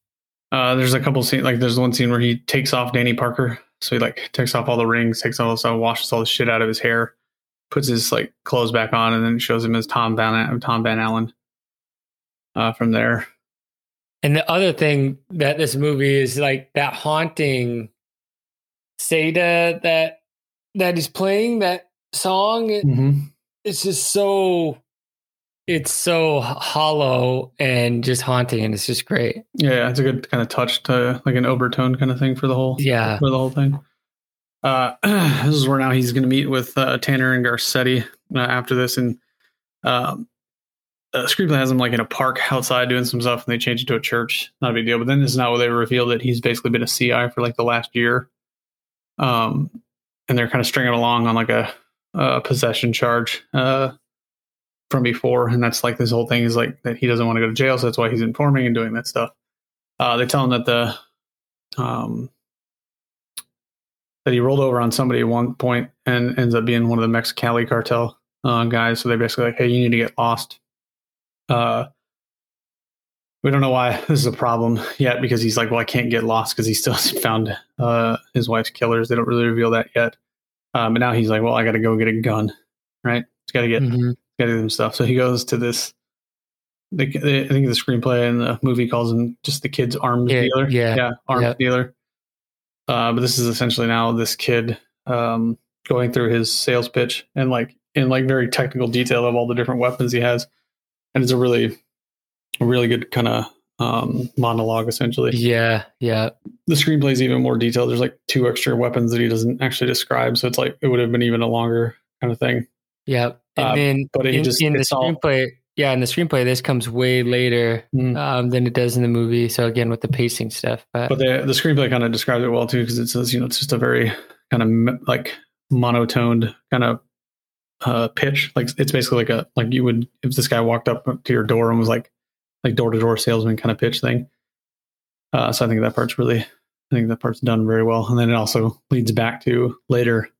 uh, there's a couple scenes like there's one scene where he takes off Danny Parker, so he like takes off all the rings, takes all the stuff, washes all the shit out of his hair, puts his like clothes back on, and then shows him as Tom Van Tom Van Allen. Uh, from there. And the other thing that this movie is like that haunting Seda that that is playing that song. Mm-hmm. It's just so it's so hollow and just haunting and it's just great. Yeah it's a good kind of touch to like an overtone kind of thing for the whole yeah. for the whole thing. Uh this is where now he's going to meet with uh, tanner and garcetti uh, after this and um uh, screenplay has him like in a park outside doing some stuff and they change it to a church. Not a big deal but then this is not where they reveal that he's basically been a ci for like the last year. Um and they're kind of stringing along on like a, a possession charge. Uh from before, and that's like this whole thing is like that he doesn't want to go to jail, so that's why he's informing and doing that stuff. Uh, they tell him that the um, that he rolled over on somebody at one point and ends up being one of the Mexicali cartel uh, guys. So they basically like, hey, you need to get lost. Uh, we don't know why this is a problem yet because he's like, well, I can't get lost because he still hasn't found uh, his wife's killers. They don't really reveal that yet. Um, but now he's like, well, I got to go get a gun, right? He's got to get mm-hmm getting them stuff. So he goes to this. The, I think the screenplay and the movie calls him just the kid's arms yeah, dealer. Yeah, yeah, arms yep. dealer. Uh, but this is essentially now this kid um, going through his sales pitch and like in like very technical detail of all the different weapons he has, and it's a really, a really good kind of um, monologue essentially. Yeah, yeah. The screenplay is even more detailed. There's like two extra weapons that he doesn't actually describe, so it's like it would have been even a longer kind of thing. Yeah, and uh, then but in, just, in the screenplay, all... yeah, in the screenplay, this comes way later mm. um, than it does in the movie. So again, with the pacing stuff, but, but the the screenplay kind of describes it well too because it says you know it's just a very kind of like monotoned kind of uh, pitch. Like it's basically like a like you would if this guy walked up to your door and was like like door to door salesman kind of pitch thing. Uh, so I think that part's really I think that part's done very well, and then it also leads back to later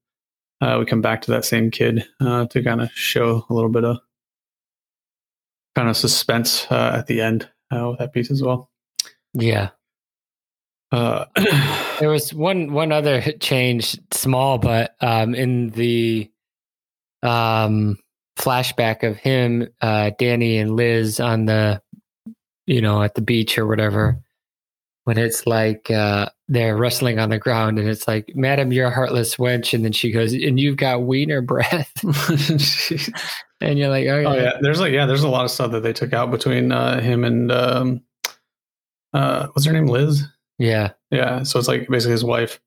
uh, we come back to that same kid uh, to kind of show a little bit of kind of suspense uh, at the end uh, with that piece as well. Yeah. Uh, there was one one other change, small, but um, in the um, flashback of him, uh, Danny and Liz on the, you know, at the beach or whatever, when it's like uh, they're wrestling on the ground and it's like, Madam, you're a heartless wench. And then she goes, and you've got wiener breath. and you're like, oh yeah. oh yeah. There's like, yeah, there's a lot of stuff that they took out between uh, him and, um, uh, what's her name? Liz? Yeah. Yeah. So it's like basically his wife.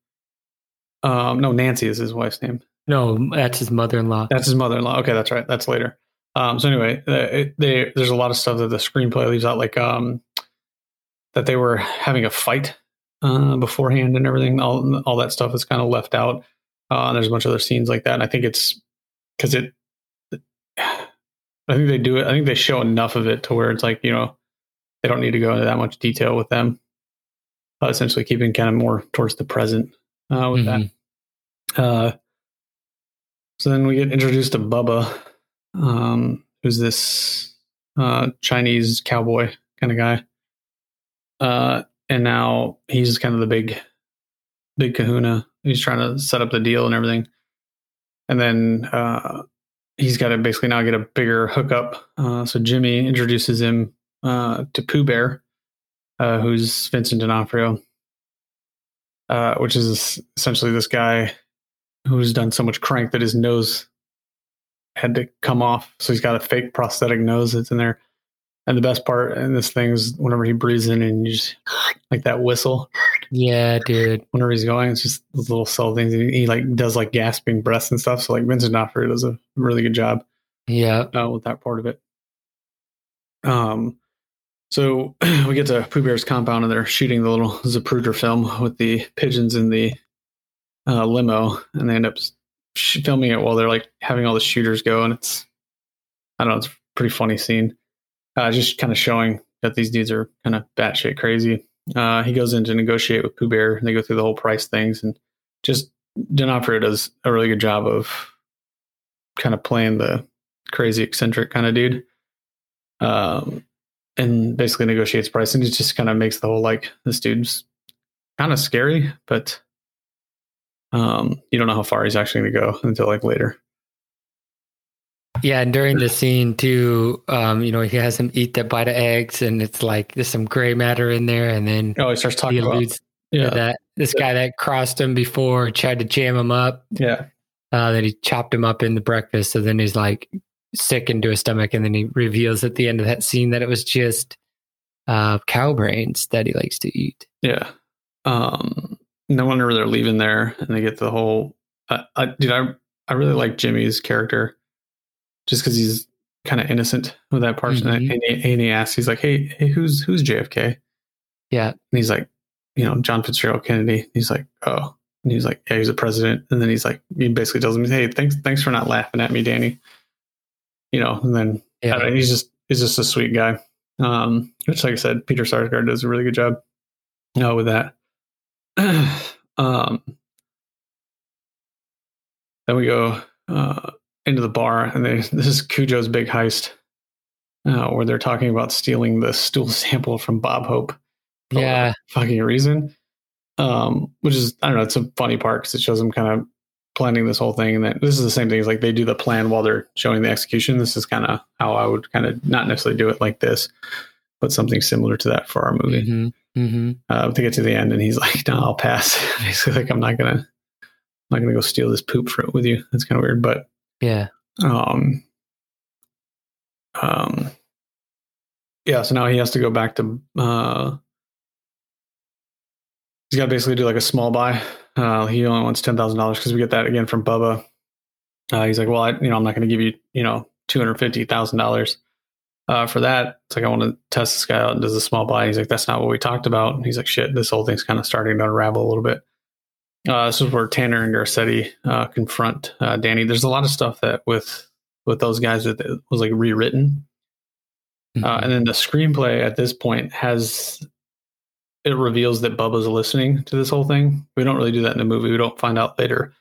Um, no, Nancy is his wife's name. No, that's his mother-in-law. That's his mother-in-law. Okay, that's right. That's later. Um, so anyway, they, they, there's a lot of stuff that the screenplay leaves out, like um, that they were having a fight uh, beforehand and everything. All all that stuff is kind of left out. Uh, there's a bunch of other scenes like that, and I think it's because it. I think they do it. I think they show enough of it to where it's like you know they don't need to go into that much detail with them. uh, essentially keeping kind of more towards the present uh, with Mhm. that. Uh, so then we get introduced to Bubba, um, who's this uh, Chinese cowboy kind of guy. And now he's kind of the big, big kahuna. He's trying to set up the deal and everything. And then uh, he's got to basically now get a bigger hookup. Uh, so Jimmy introduces him uh, to Pooh Bear, uh, who's Vincent D'Onofrio, uh, which is essentially this guy who's done so much crank that his nose had to come off. So he's got a fake prosthetic nose that's in there. And the best part in this thing is whenever he breathes in and you just like that whistle Yeah, dude. whenever he's going, it's just those little subtle things. He, he like does like gasping breaths and stuff. So like Vincent D'Onofrio does a really good job Yeah. uh, with that part of it. Um, so we get to Pooh Bear's compound and they're shooting the little Zapruder film with the pigeons in the uh, limo, and they end up sh- filming it while they're like having all the shooters go, and it's I don't know, it's a pretty funny scene. Uh, just kind of showing that these dudes are kind of batshit crazy. Uh, he goes in to negotiate with Pooh Bear, and they go through the whole price things, and just D'Onofrio does a really good job of kind of playing the crazy eccentric kind of dude um and basically negotiates price and it just kind of makes the whole like this dude's kind of scary but um you don't know how far he's actually going to go until like later Yeah, and during the scene too, um, you know, he has him eat that bite of eggs, and it's like there's some gray matter in there, and then oh he starts he talking about alludes to yeah. that this guy that crossed him before tried to jam him up, yeah. Uh, that he chopped him up in the breakfast, so then he's like sick into his stomach, and then he reveals at the end of that scene that it was just uh, cow brains that he likes to eat. yeah. Um no wonder they're leaving there and they get the whole uh, I, dude i i really like jimmy's character just because he's kind of innocent with that part Mhm. and, he, and he asks he's like hey, hey who's who's jfk Yeah, And he's like, you know, John Fitzgerald Kennedy. He's like, oh. And he's like, yeah, he's a president. And then he's like, he basically tells him, hey, thanks, thanks for not laughing at me, Danny. You know, and then yeah, know, he's just he's just a sweet guy. Um, which, like I said, Peter Sarsgaard does a really good job. Uh, with that. um, then we go uh, into the bar, and they, this is Cujo's big heist, uh, where they're talking about stealing the stool sample from Bob Hope for yeah, fucking reason. Um, which is I don't know, it's a funny part because it shows them kind of planning this whole thing, and that this is the same thing as like they do the plan while they're showing the execution. This is kind of how I would kind of not necessarily do it like this, but something similar to that for our movie. hmm hmm Uh, to get to the end, and he's like, "No, I'll pass." Basically, like I'm not gonna, I'm not gonna go steal this poop fruit with you. That's kind of weird, but yeah, um, um, yeah. So now he has to go back to. Uh, he's got to basically do like a small buy. Uh, he only wants ten thousand dollars because we get that again from Bubba. Uh, he's like, well, I, you know, I'm not going to give you, you know, two hundred fifty thousand uh, dollars for that. It's like I want to test this guy out and does a small buy. He's like, that's not what we talked about. And he's like, shit, this whole thing's kind of starting to unravel a little bit. Uh, this is where Tanner and Garcetti uh, confront uh, Danny. There's a lot of stuff that with with those guys that was like rewritten, Mm-hmm. uh, and then the screenplay at this point has it reveals that Bubba's listening to this whole thing. We don't really do that in the movie. We don't find out later,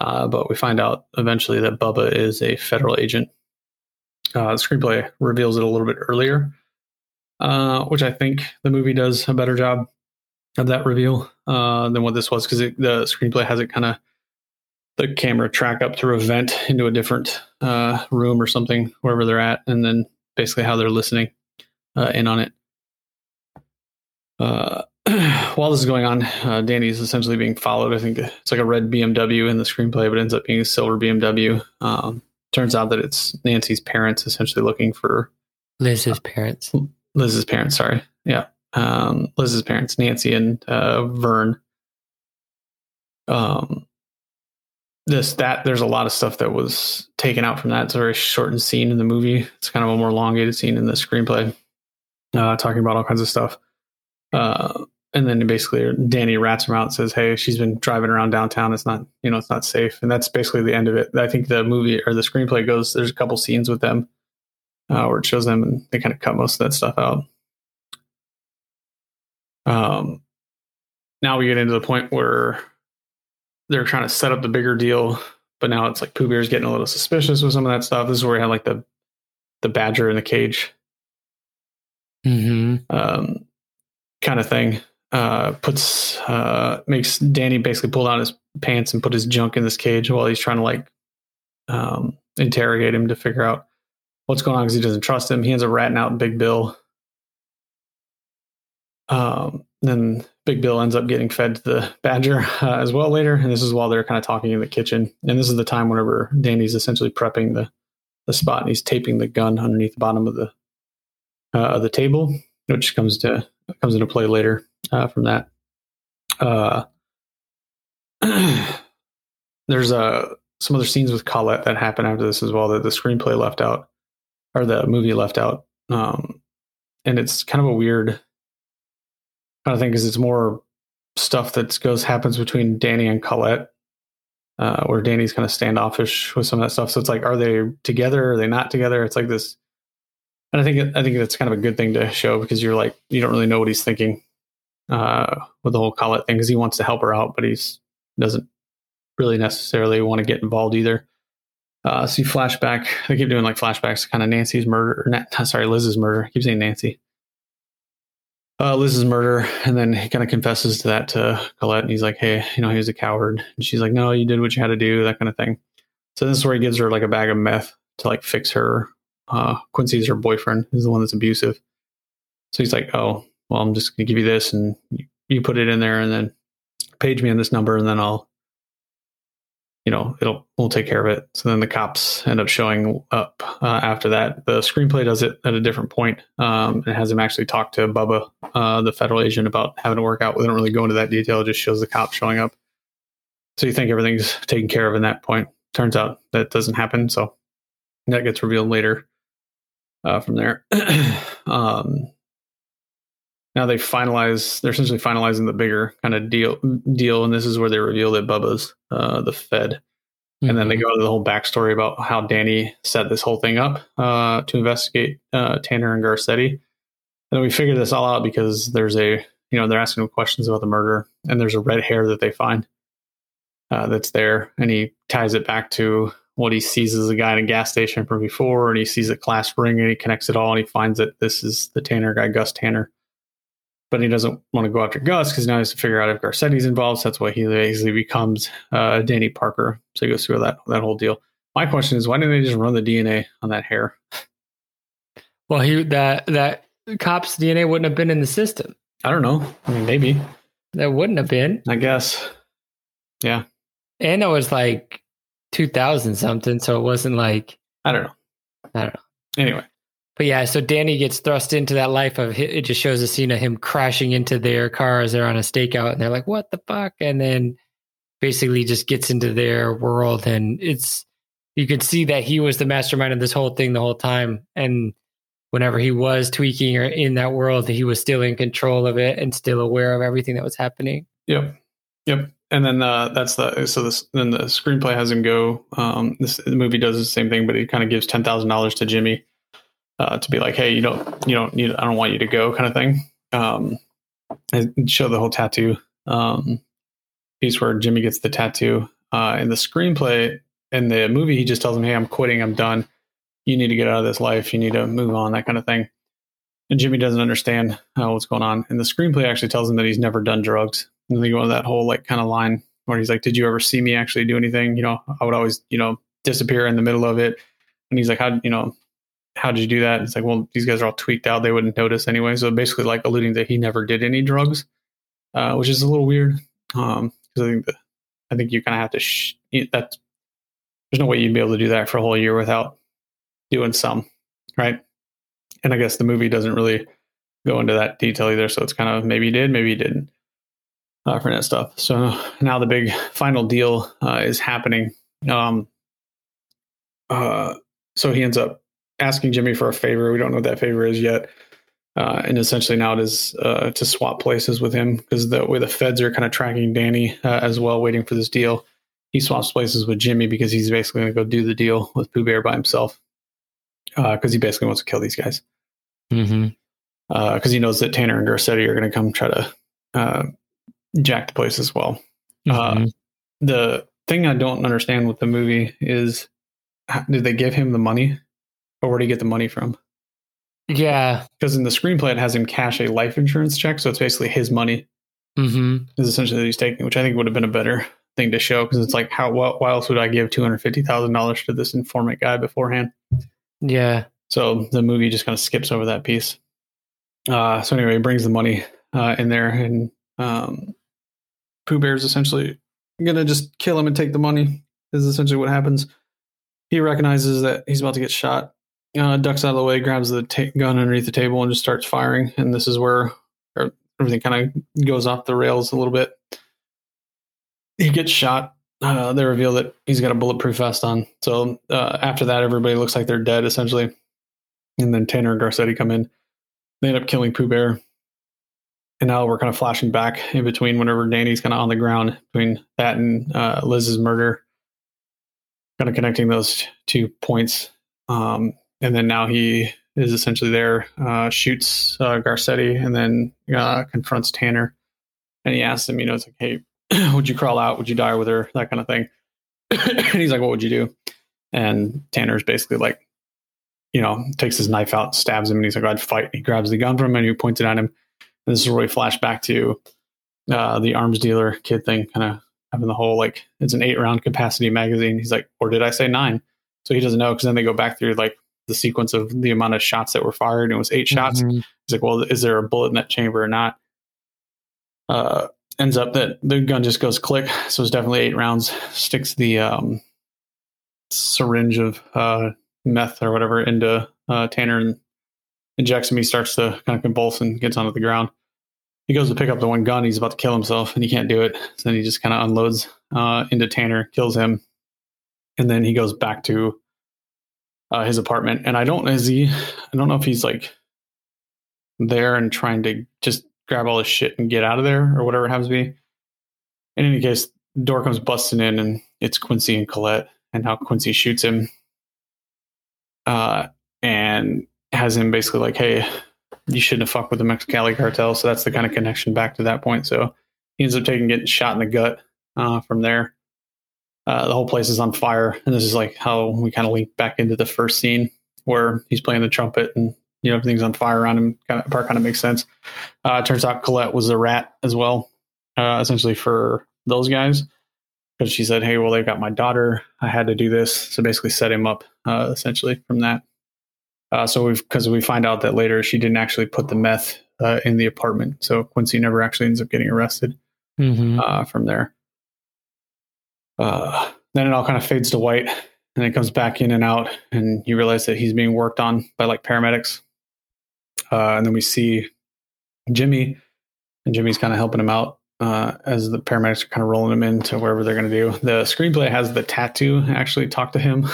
uh, but we find out eventually that Bubba is a federal agent. Uh, the screenplay reveals it a little bit earlier, uh, which I think the movie does a better job of that reveal uh, than what this was because the screenplay has it kind of the camera track up through a vent into a different uh, room or something wherever they're at, and then basically how they're listening uh, in on it. Uh, while this is going on, uh, Danny is essentially being followed. I think it's like a red BMW in the screenplay, but it ends up being a silver BMW. Um, turns out that it's Nancy's parents essentially looking for Liz's parents. Liz's parents. Sorry, yeah, um, Liz's parents, Nancy and uh, Vern. Um, this that there's a lot of stuff that was taken out from that. It's a very shortened scene in the movie. It's kind of a more elongated scene in the screenplay, uh, talking about all kinds of stuff. Uh, and then basically Danny rats him out and says, Hey, she's been driving around downtown. It's not, you know, it's not safe. And that's basically the end of it. I think the movie or the screenplay goes, there's a couple scenes with them uh, where it shows them and they kind of cut most of that stuff out. Um, now we get into the point where they're trying to set up the bigger deal, but now it's like Pooh Bear's getting a little suspicious with some of that stuff. This is where we had like the the badger in the cage Mm-hmm. um, kind of thing. Uh, puts uh, makes Danny basically pull down his pants and put his junk in this cage while he's trying to like um, interrogate him to figure out what's going on because he doesn't trust him. He ends up ratting out Big Bill. Um, then Big Bill ends up getting fed to the badger uh, as well later, and this is while they're kind of talking in the kitchen. And this is the time whenever Danny's essentially prepping the the spot and he's taping the gun underneath the bottom of the uh, the table, which comes to comes into play later uh, from that. Uh, there's uh, some other scenes with Colette that happen after this as well that the screenplay left out or the movie left out, um, and it's kind of a weird kind of thing because it's more stuff that goes happens between Danny and Colette. Uh, where Danny's kind of standoffish with some of that stuff. So it's like, are they together? Are they not together? It's like this and I think I think that's kind of a good thing to show because you're like you don't really know what he's thinking uh, with the whole Colette thing because he wants to help her out, but he's doesn't really necessarily want to get involved either. Uh, see flashback. They keep doing like flashbacks, kind of Nancy's murder. Not, sorry, Liz's murder. I keep saying Nancy. Uh, Liz's murder, and then he kind of confesses to that to Colette, and he's like, "Hey, you know, he was a coward." And she's like, "No, you did what you had to do," that kind of thing. So this is where he gives her like a bag of meth to like fix her uh, Quincy's her boyfriend, is the one that's abusive. So he's like, oh, well, I'm just to give you this and you put it in there and then page me on this number and then I'll, you know, it'll, we'll take care of it. So then the cops end up showing up uh, after that. The screenplay does it at a different point. Um, it has him actually talk to Bubba, uh, the federal agent, about having to work out. We don't really go into that detail. It just shows the cops showing up. So you think everything's taken care of in that point. Turns out that doesn't happen. So that gets revealed later uh, from there. um, now they finalize. They're essentially finalizing the bigger kind of deal. Deal, and this is where they reveal that Bubba's uh, the Fed, mm-hmm. and then they mm-hmm. go to the whole backstory about how Danny set this whole thing up uh, to investigate uh, Tanner and Garcetti. And then we figure this all out because there's a you know they're asking him questions about the murder, and there's a red hair that they find uh, that's there, and he ties it back to what he sees as a guy in a gas station from before, and he sees a clasp ring and he connects it all and he finds that this is the Tanner guy, Gus Tanner. But he doesn't want to go after Gus because now he has to figure out if Garcetti's involved. So that's why he basically becomes uh, Danny Parker. So he goes through that that whole deal. My question is, why didn't they just run the DNA on that hair? Well, he that that cop's DNA wouldn't have been in the system. I don't know. I mean, maybe that wouldn't have been. I guess. Yeah. And it was like 2000 something. So it wasn't like, I don't know. I don't know. Anyway. But yeah, so Danny gets thrust into that life of it just shows a scene of him crashing into their car as they're on a stakeout and they're like, what the fuck? And then basically just gets into their world. And it's, you could see that he was the mastermind of this whole thing the whole time. And whenever he was tweaking or in that world, he was still in control of it and still aware of everything that was happening. Yep. Yep and then uh, that's the so this then the screenplay has him go. Um, this the movie does the same thing, but he kind of gives ten thousand dollars to Jimmy uh, to be like, hey, you don't you don't need I don't want you to go kind of thing. Um, and show the whole tattoo um, piece where Jimmy gets the tattoo. Uh, in the screenplay in the movie, he just tells him, hey, I'm quitting, I'm done. You need to get out of this life. You need to move on, that kind of thing. And Jimmy doesn't understand uh, what's going on. And the screenplay actually tells him that he's never done drugs. And they go on that whole like kind of line where he's like, "Did you ever see me actually do anything?" You know, I would always you know disappear in the middle of it. And he's like, "How you know?" How did you do that? It's like, well, these guys are all tweaked out. They wouldn't notice anyway. So basically, like alluding that he never did any drugs, uh, which is a little weird. Um, because I think that I think you kind of have to sh- that. There's no way you'd be able to do that for a whole year without doing some, right? And I guess the movie doesn't really go into that detail either. So it's kind of maybe he did, maybe he didn't uh, for that stuff. So now the big final deal uh, is happening. Um, uh, so he ends up asking Jimmy for a favor. We don't know what that favor is yet. Uh, and essentially now it is uh, to swap places with him because the way the feds are kind of tracking Danny uh, as well, waiting for this deal. He swaps places with Jimmy because he's basically going to go do the deal with Pooh Bear by himself because he basically wants to kill these guys. Because mm-hmm. he knows that Tanner and Garcetti are going to come try to jack the place as well. Uh, Mhm. the thing I don't understand with the movie is did they give him the money or where did he get the money from? yeah. Because in the screenplay, it has him cash a life insurance check. So it's basically his money hmm is essentially that he's taking, which I think would have been a better thing to show because it's like, how, wh- why else would I give $250,000 to this informant guy beforehand? Yeah. So the movie just kind of skips over that piece. Uh, so anyway, he brings the money uh, in there, and um, Pooh Bear's essentially gonna just kill him and take the money. Is essentially what happens. He recognizes that he's about to get shot, uh, ducks out of the way, grabs the ta- gun underneath the table, and just starts firing. And this is where er, everything kind of goes off the rails a little bit. He gets shot. Uh, they reveal that he's got a bulletproof vest on. So uh, after that, everybody looks like they're dead essentially and then Tanner and Garcetti come in. They end up killing Pooh Bear. And now we're kind of flashing back in between whenever Danny's kind of on the ground between that and uh, Liz's murder, kind of connecting those two points. Um, and then now he is essentially there, uh, shoots uh, Garcetti, and then uh, confronts Tanner. And he asks him, you know, it's like, hey, would you crawl out? Would you die with her? That kind of thing. and he's like, what would you do? And Tanner's basically like, you know, takes his knife out, stabs him, and he's like, I'd fight. He grabs the gun from him and he points it at him. And this is where we flash back to uh, the arms dealer kid thing, kind of having the whole like, it's an eight round capacity magazine. He's like, or did I say nine? So he doesn't know because then they go back through like the sequence of the amount of shots that were fired. And it was eight shots. Mhm. He's like, well, is there a bullet in that chamber or not? Uh, ends up that the gun just goes click. So it's definitely eight rounds. Sticks the um, syringe of uh, meth or whatever into uh, Tanner and injects him. He starts to kind of convulse and gets onto the ground. He goes to pick up the one gun. He's about to kill himself and he can't do it. So then he just kind of unloads uh, into Tanner, kills him. And then he goes back to uh, his apartment. And I don't, is he, I don't know if he's like there and trying to just grab all his shit and get out of there or whatever it happens to be. In any case, door comes busting in and it's Quincy and Colette and how Quincy shoots him uh, and has him basically like, hey, you shouldn't have fucked with the Mexicali cartel. So that's the kind of connection back to that point. So he ends up taking getting shot in the gut uh, from there. Uh, the whole place is on fire, and this is like how we kind of link back into the first scene where he's playing the trumpet and you know everything's on fire around him. Kind of part kind of makes sense. Uh, turns out Colette was a rat as well, uh, essentially for those guys because she said, "Hey, well, they've got my daughter. I had to do this." So basically, set him up uh, essentially from that. Uh, so we've because we find out that later she didn't actually put the meth uh, in the apartment, so Quincy never actually ends up getting arrested Mhm. uh, from there. Uh, then it all kind of fades to white, and it comes back in and out, and you realize that he's being worked on by like paramedics. Uh, and then we see Jimmy, and Jimmy's kind of helping him out uh, as the paramedics are kind of rolling him into wherever they're going to do. The screenplay has the tattoo actually talk to him,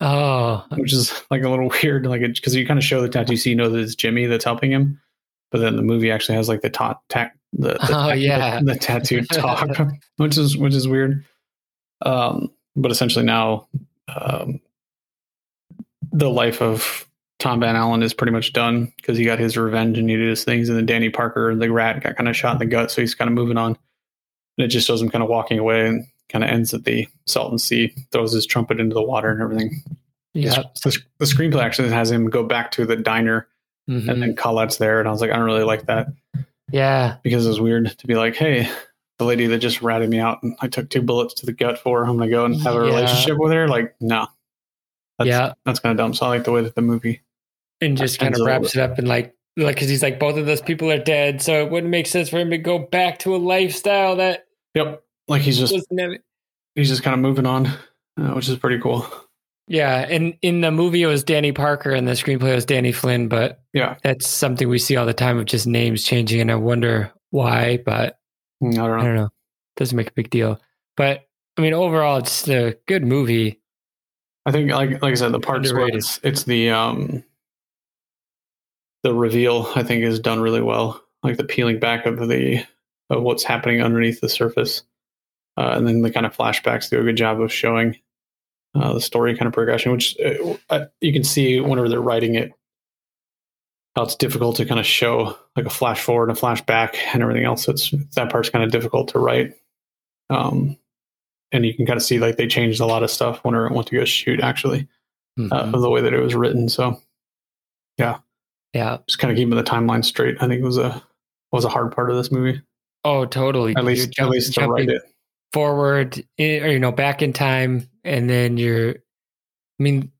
Oh, which is like a little weird, like because you kind of show the tattoo, so you know that it's Jimmy that's helping him. But then the movie actually has like the ta- ta- the, the, Oh, yeah. the, the tattoo talk, which is which is weird. Um, but essentially now, um, the life of Tom Van Allen is pretty much done because he got his revenge and he did his things. And then Danny Parker, the rat, got kind of shot in the gut, so he's kind of moving on. And it just shows him kind of walking away and kind of ends at the Salton Sea, throws his trumpet into the water and everything. yeah. The, the screenplay actually has him go back to the diner Mhm. and then Colette's there. And I was like, I don't really like that yeah. because it was weird to be like, hey, the lady that just ratted me out and I took two bullets to the gut for her, I'm going to go and have a Yeah. relationship with her. Like, no. That's, yeah. That's kind of dumb. So I like the way that the movie. And just kind of wraps it up and like, like, cause he's like, both of those people are dead. So it wouldn't make sense for him to go back to a lifestyle that Yep. Like he's just, he's just kind of moving on, uh, which is pretty cool. Yeah. And in the movie, it was Danny Parker and the screenplay was Danny Flynn, but Yeah. that's something we see all the time of just names changing. And I wonder why, but Mm, I don't I know. don't know. Doesn't make a big deal. But I mean, overall, it's a good movie. I think, like, like I said, the parts where it's, it's the, um, the reveal, I think is done really well. Like the peeling back of the, of what's happening underneath the surface. uh, and then the kind of flashbacks do a good job of showing uh, the story kind of progression, which uh, uh, you can see whenever they're writing it. how it's difficult to kind of show like a flash forward and a flashback and everything else. It's that part's kind of difficult to write. Um, and you can kind of see like they changed a lot of stuff when it went to go shoot actually uh, of the way that it was written. So yeah. Yeah, just kind of keeping the timeline straight. I think was a was a hard part of this movie. Oh, totally. At least jump- at least to jumping write it. Forward, or you know, back in time, and then you're. I mean,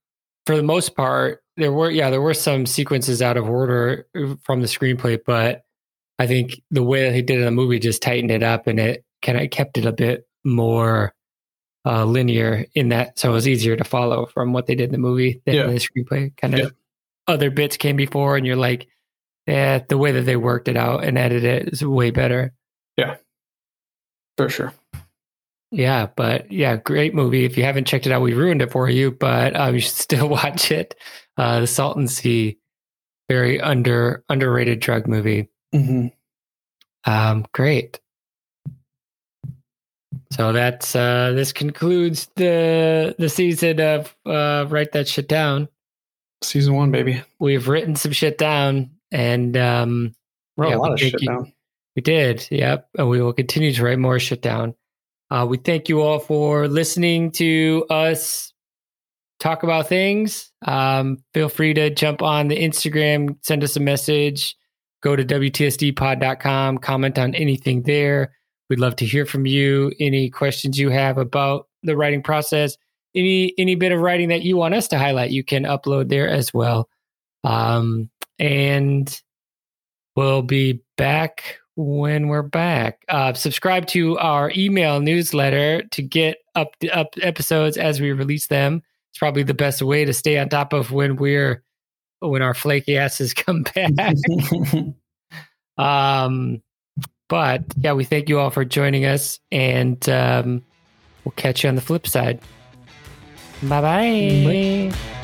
for the most part, there were yeah, there were some sequences out of order uh, from the screenplay, but I think the way that he did it in the movie just tightened it up, and it kind of kept it a bit more uh, linear in that, so it was easier to follow from what they did in the movie than Yeah. the screenplay. Kind of Yeah. other bits came before, and you're like, yeah, the way that they worked it out and edited it is way better. Yeah. For sure. Yeah, but yeah, great movie. If you haven't checked it out, we ruined it for you, but um, you should still watch it. Uh, the Salton Sea, very under underrated drug movie. Mm-hmm. Um, great. So that's uh, this concludes the the season of uh, write that shit down. Season one, baby. We've written some shit down, and um, Wrote Yeah, a lot of shit you. down. We did, yep. And we will continue to write more shit down. Uh, we thank you all for listening to us talk about things. Um, feel free to jump on the Instagram, send us a message, go to WTSDpod.com, comment on anything there. We'd love to hear from you. Any questions you have about the writing process, any any bit of writing that you want us to highlight, you can upload there as well. Um, and we'll be back when we're back. Uh, subscribe to our email newsletter to get up up episodes as we release them. It's probably the best way to stay on top of when we're when our flaky asses come back. um, but yeah, we thank you all for joining us, and um, we'll catch you on the flip side. Bye-bye. Bye.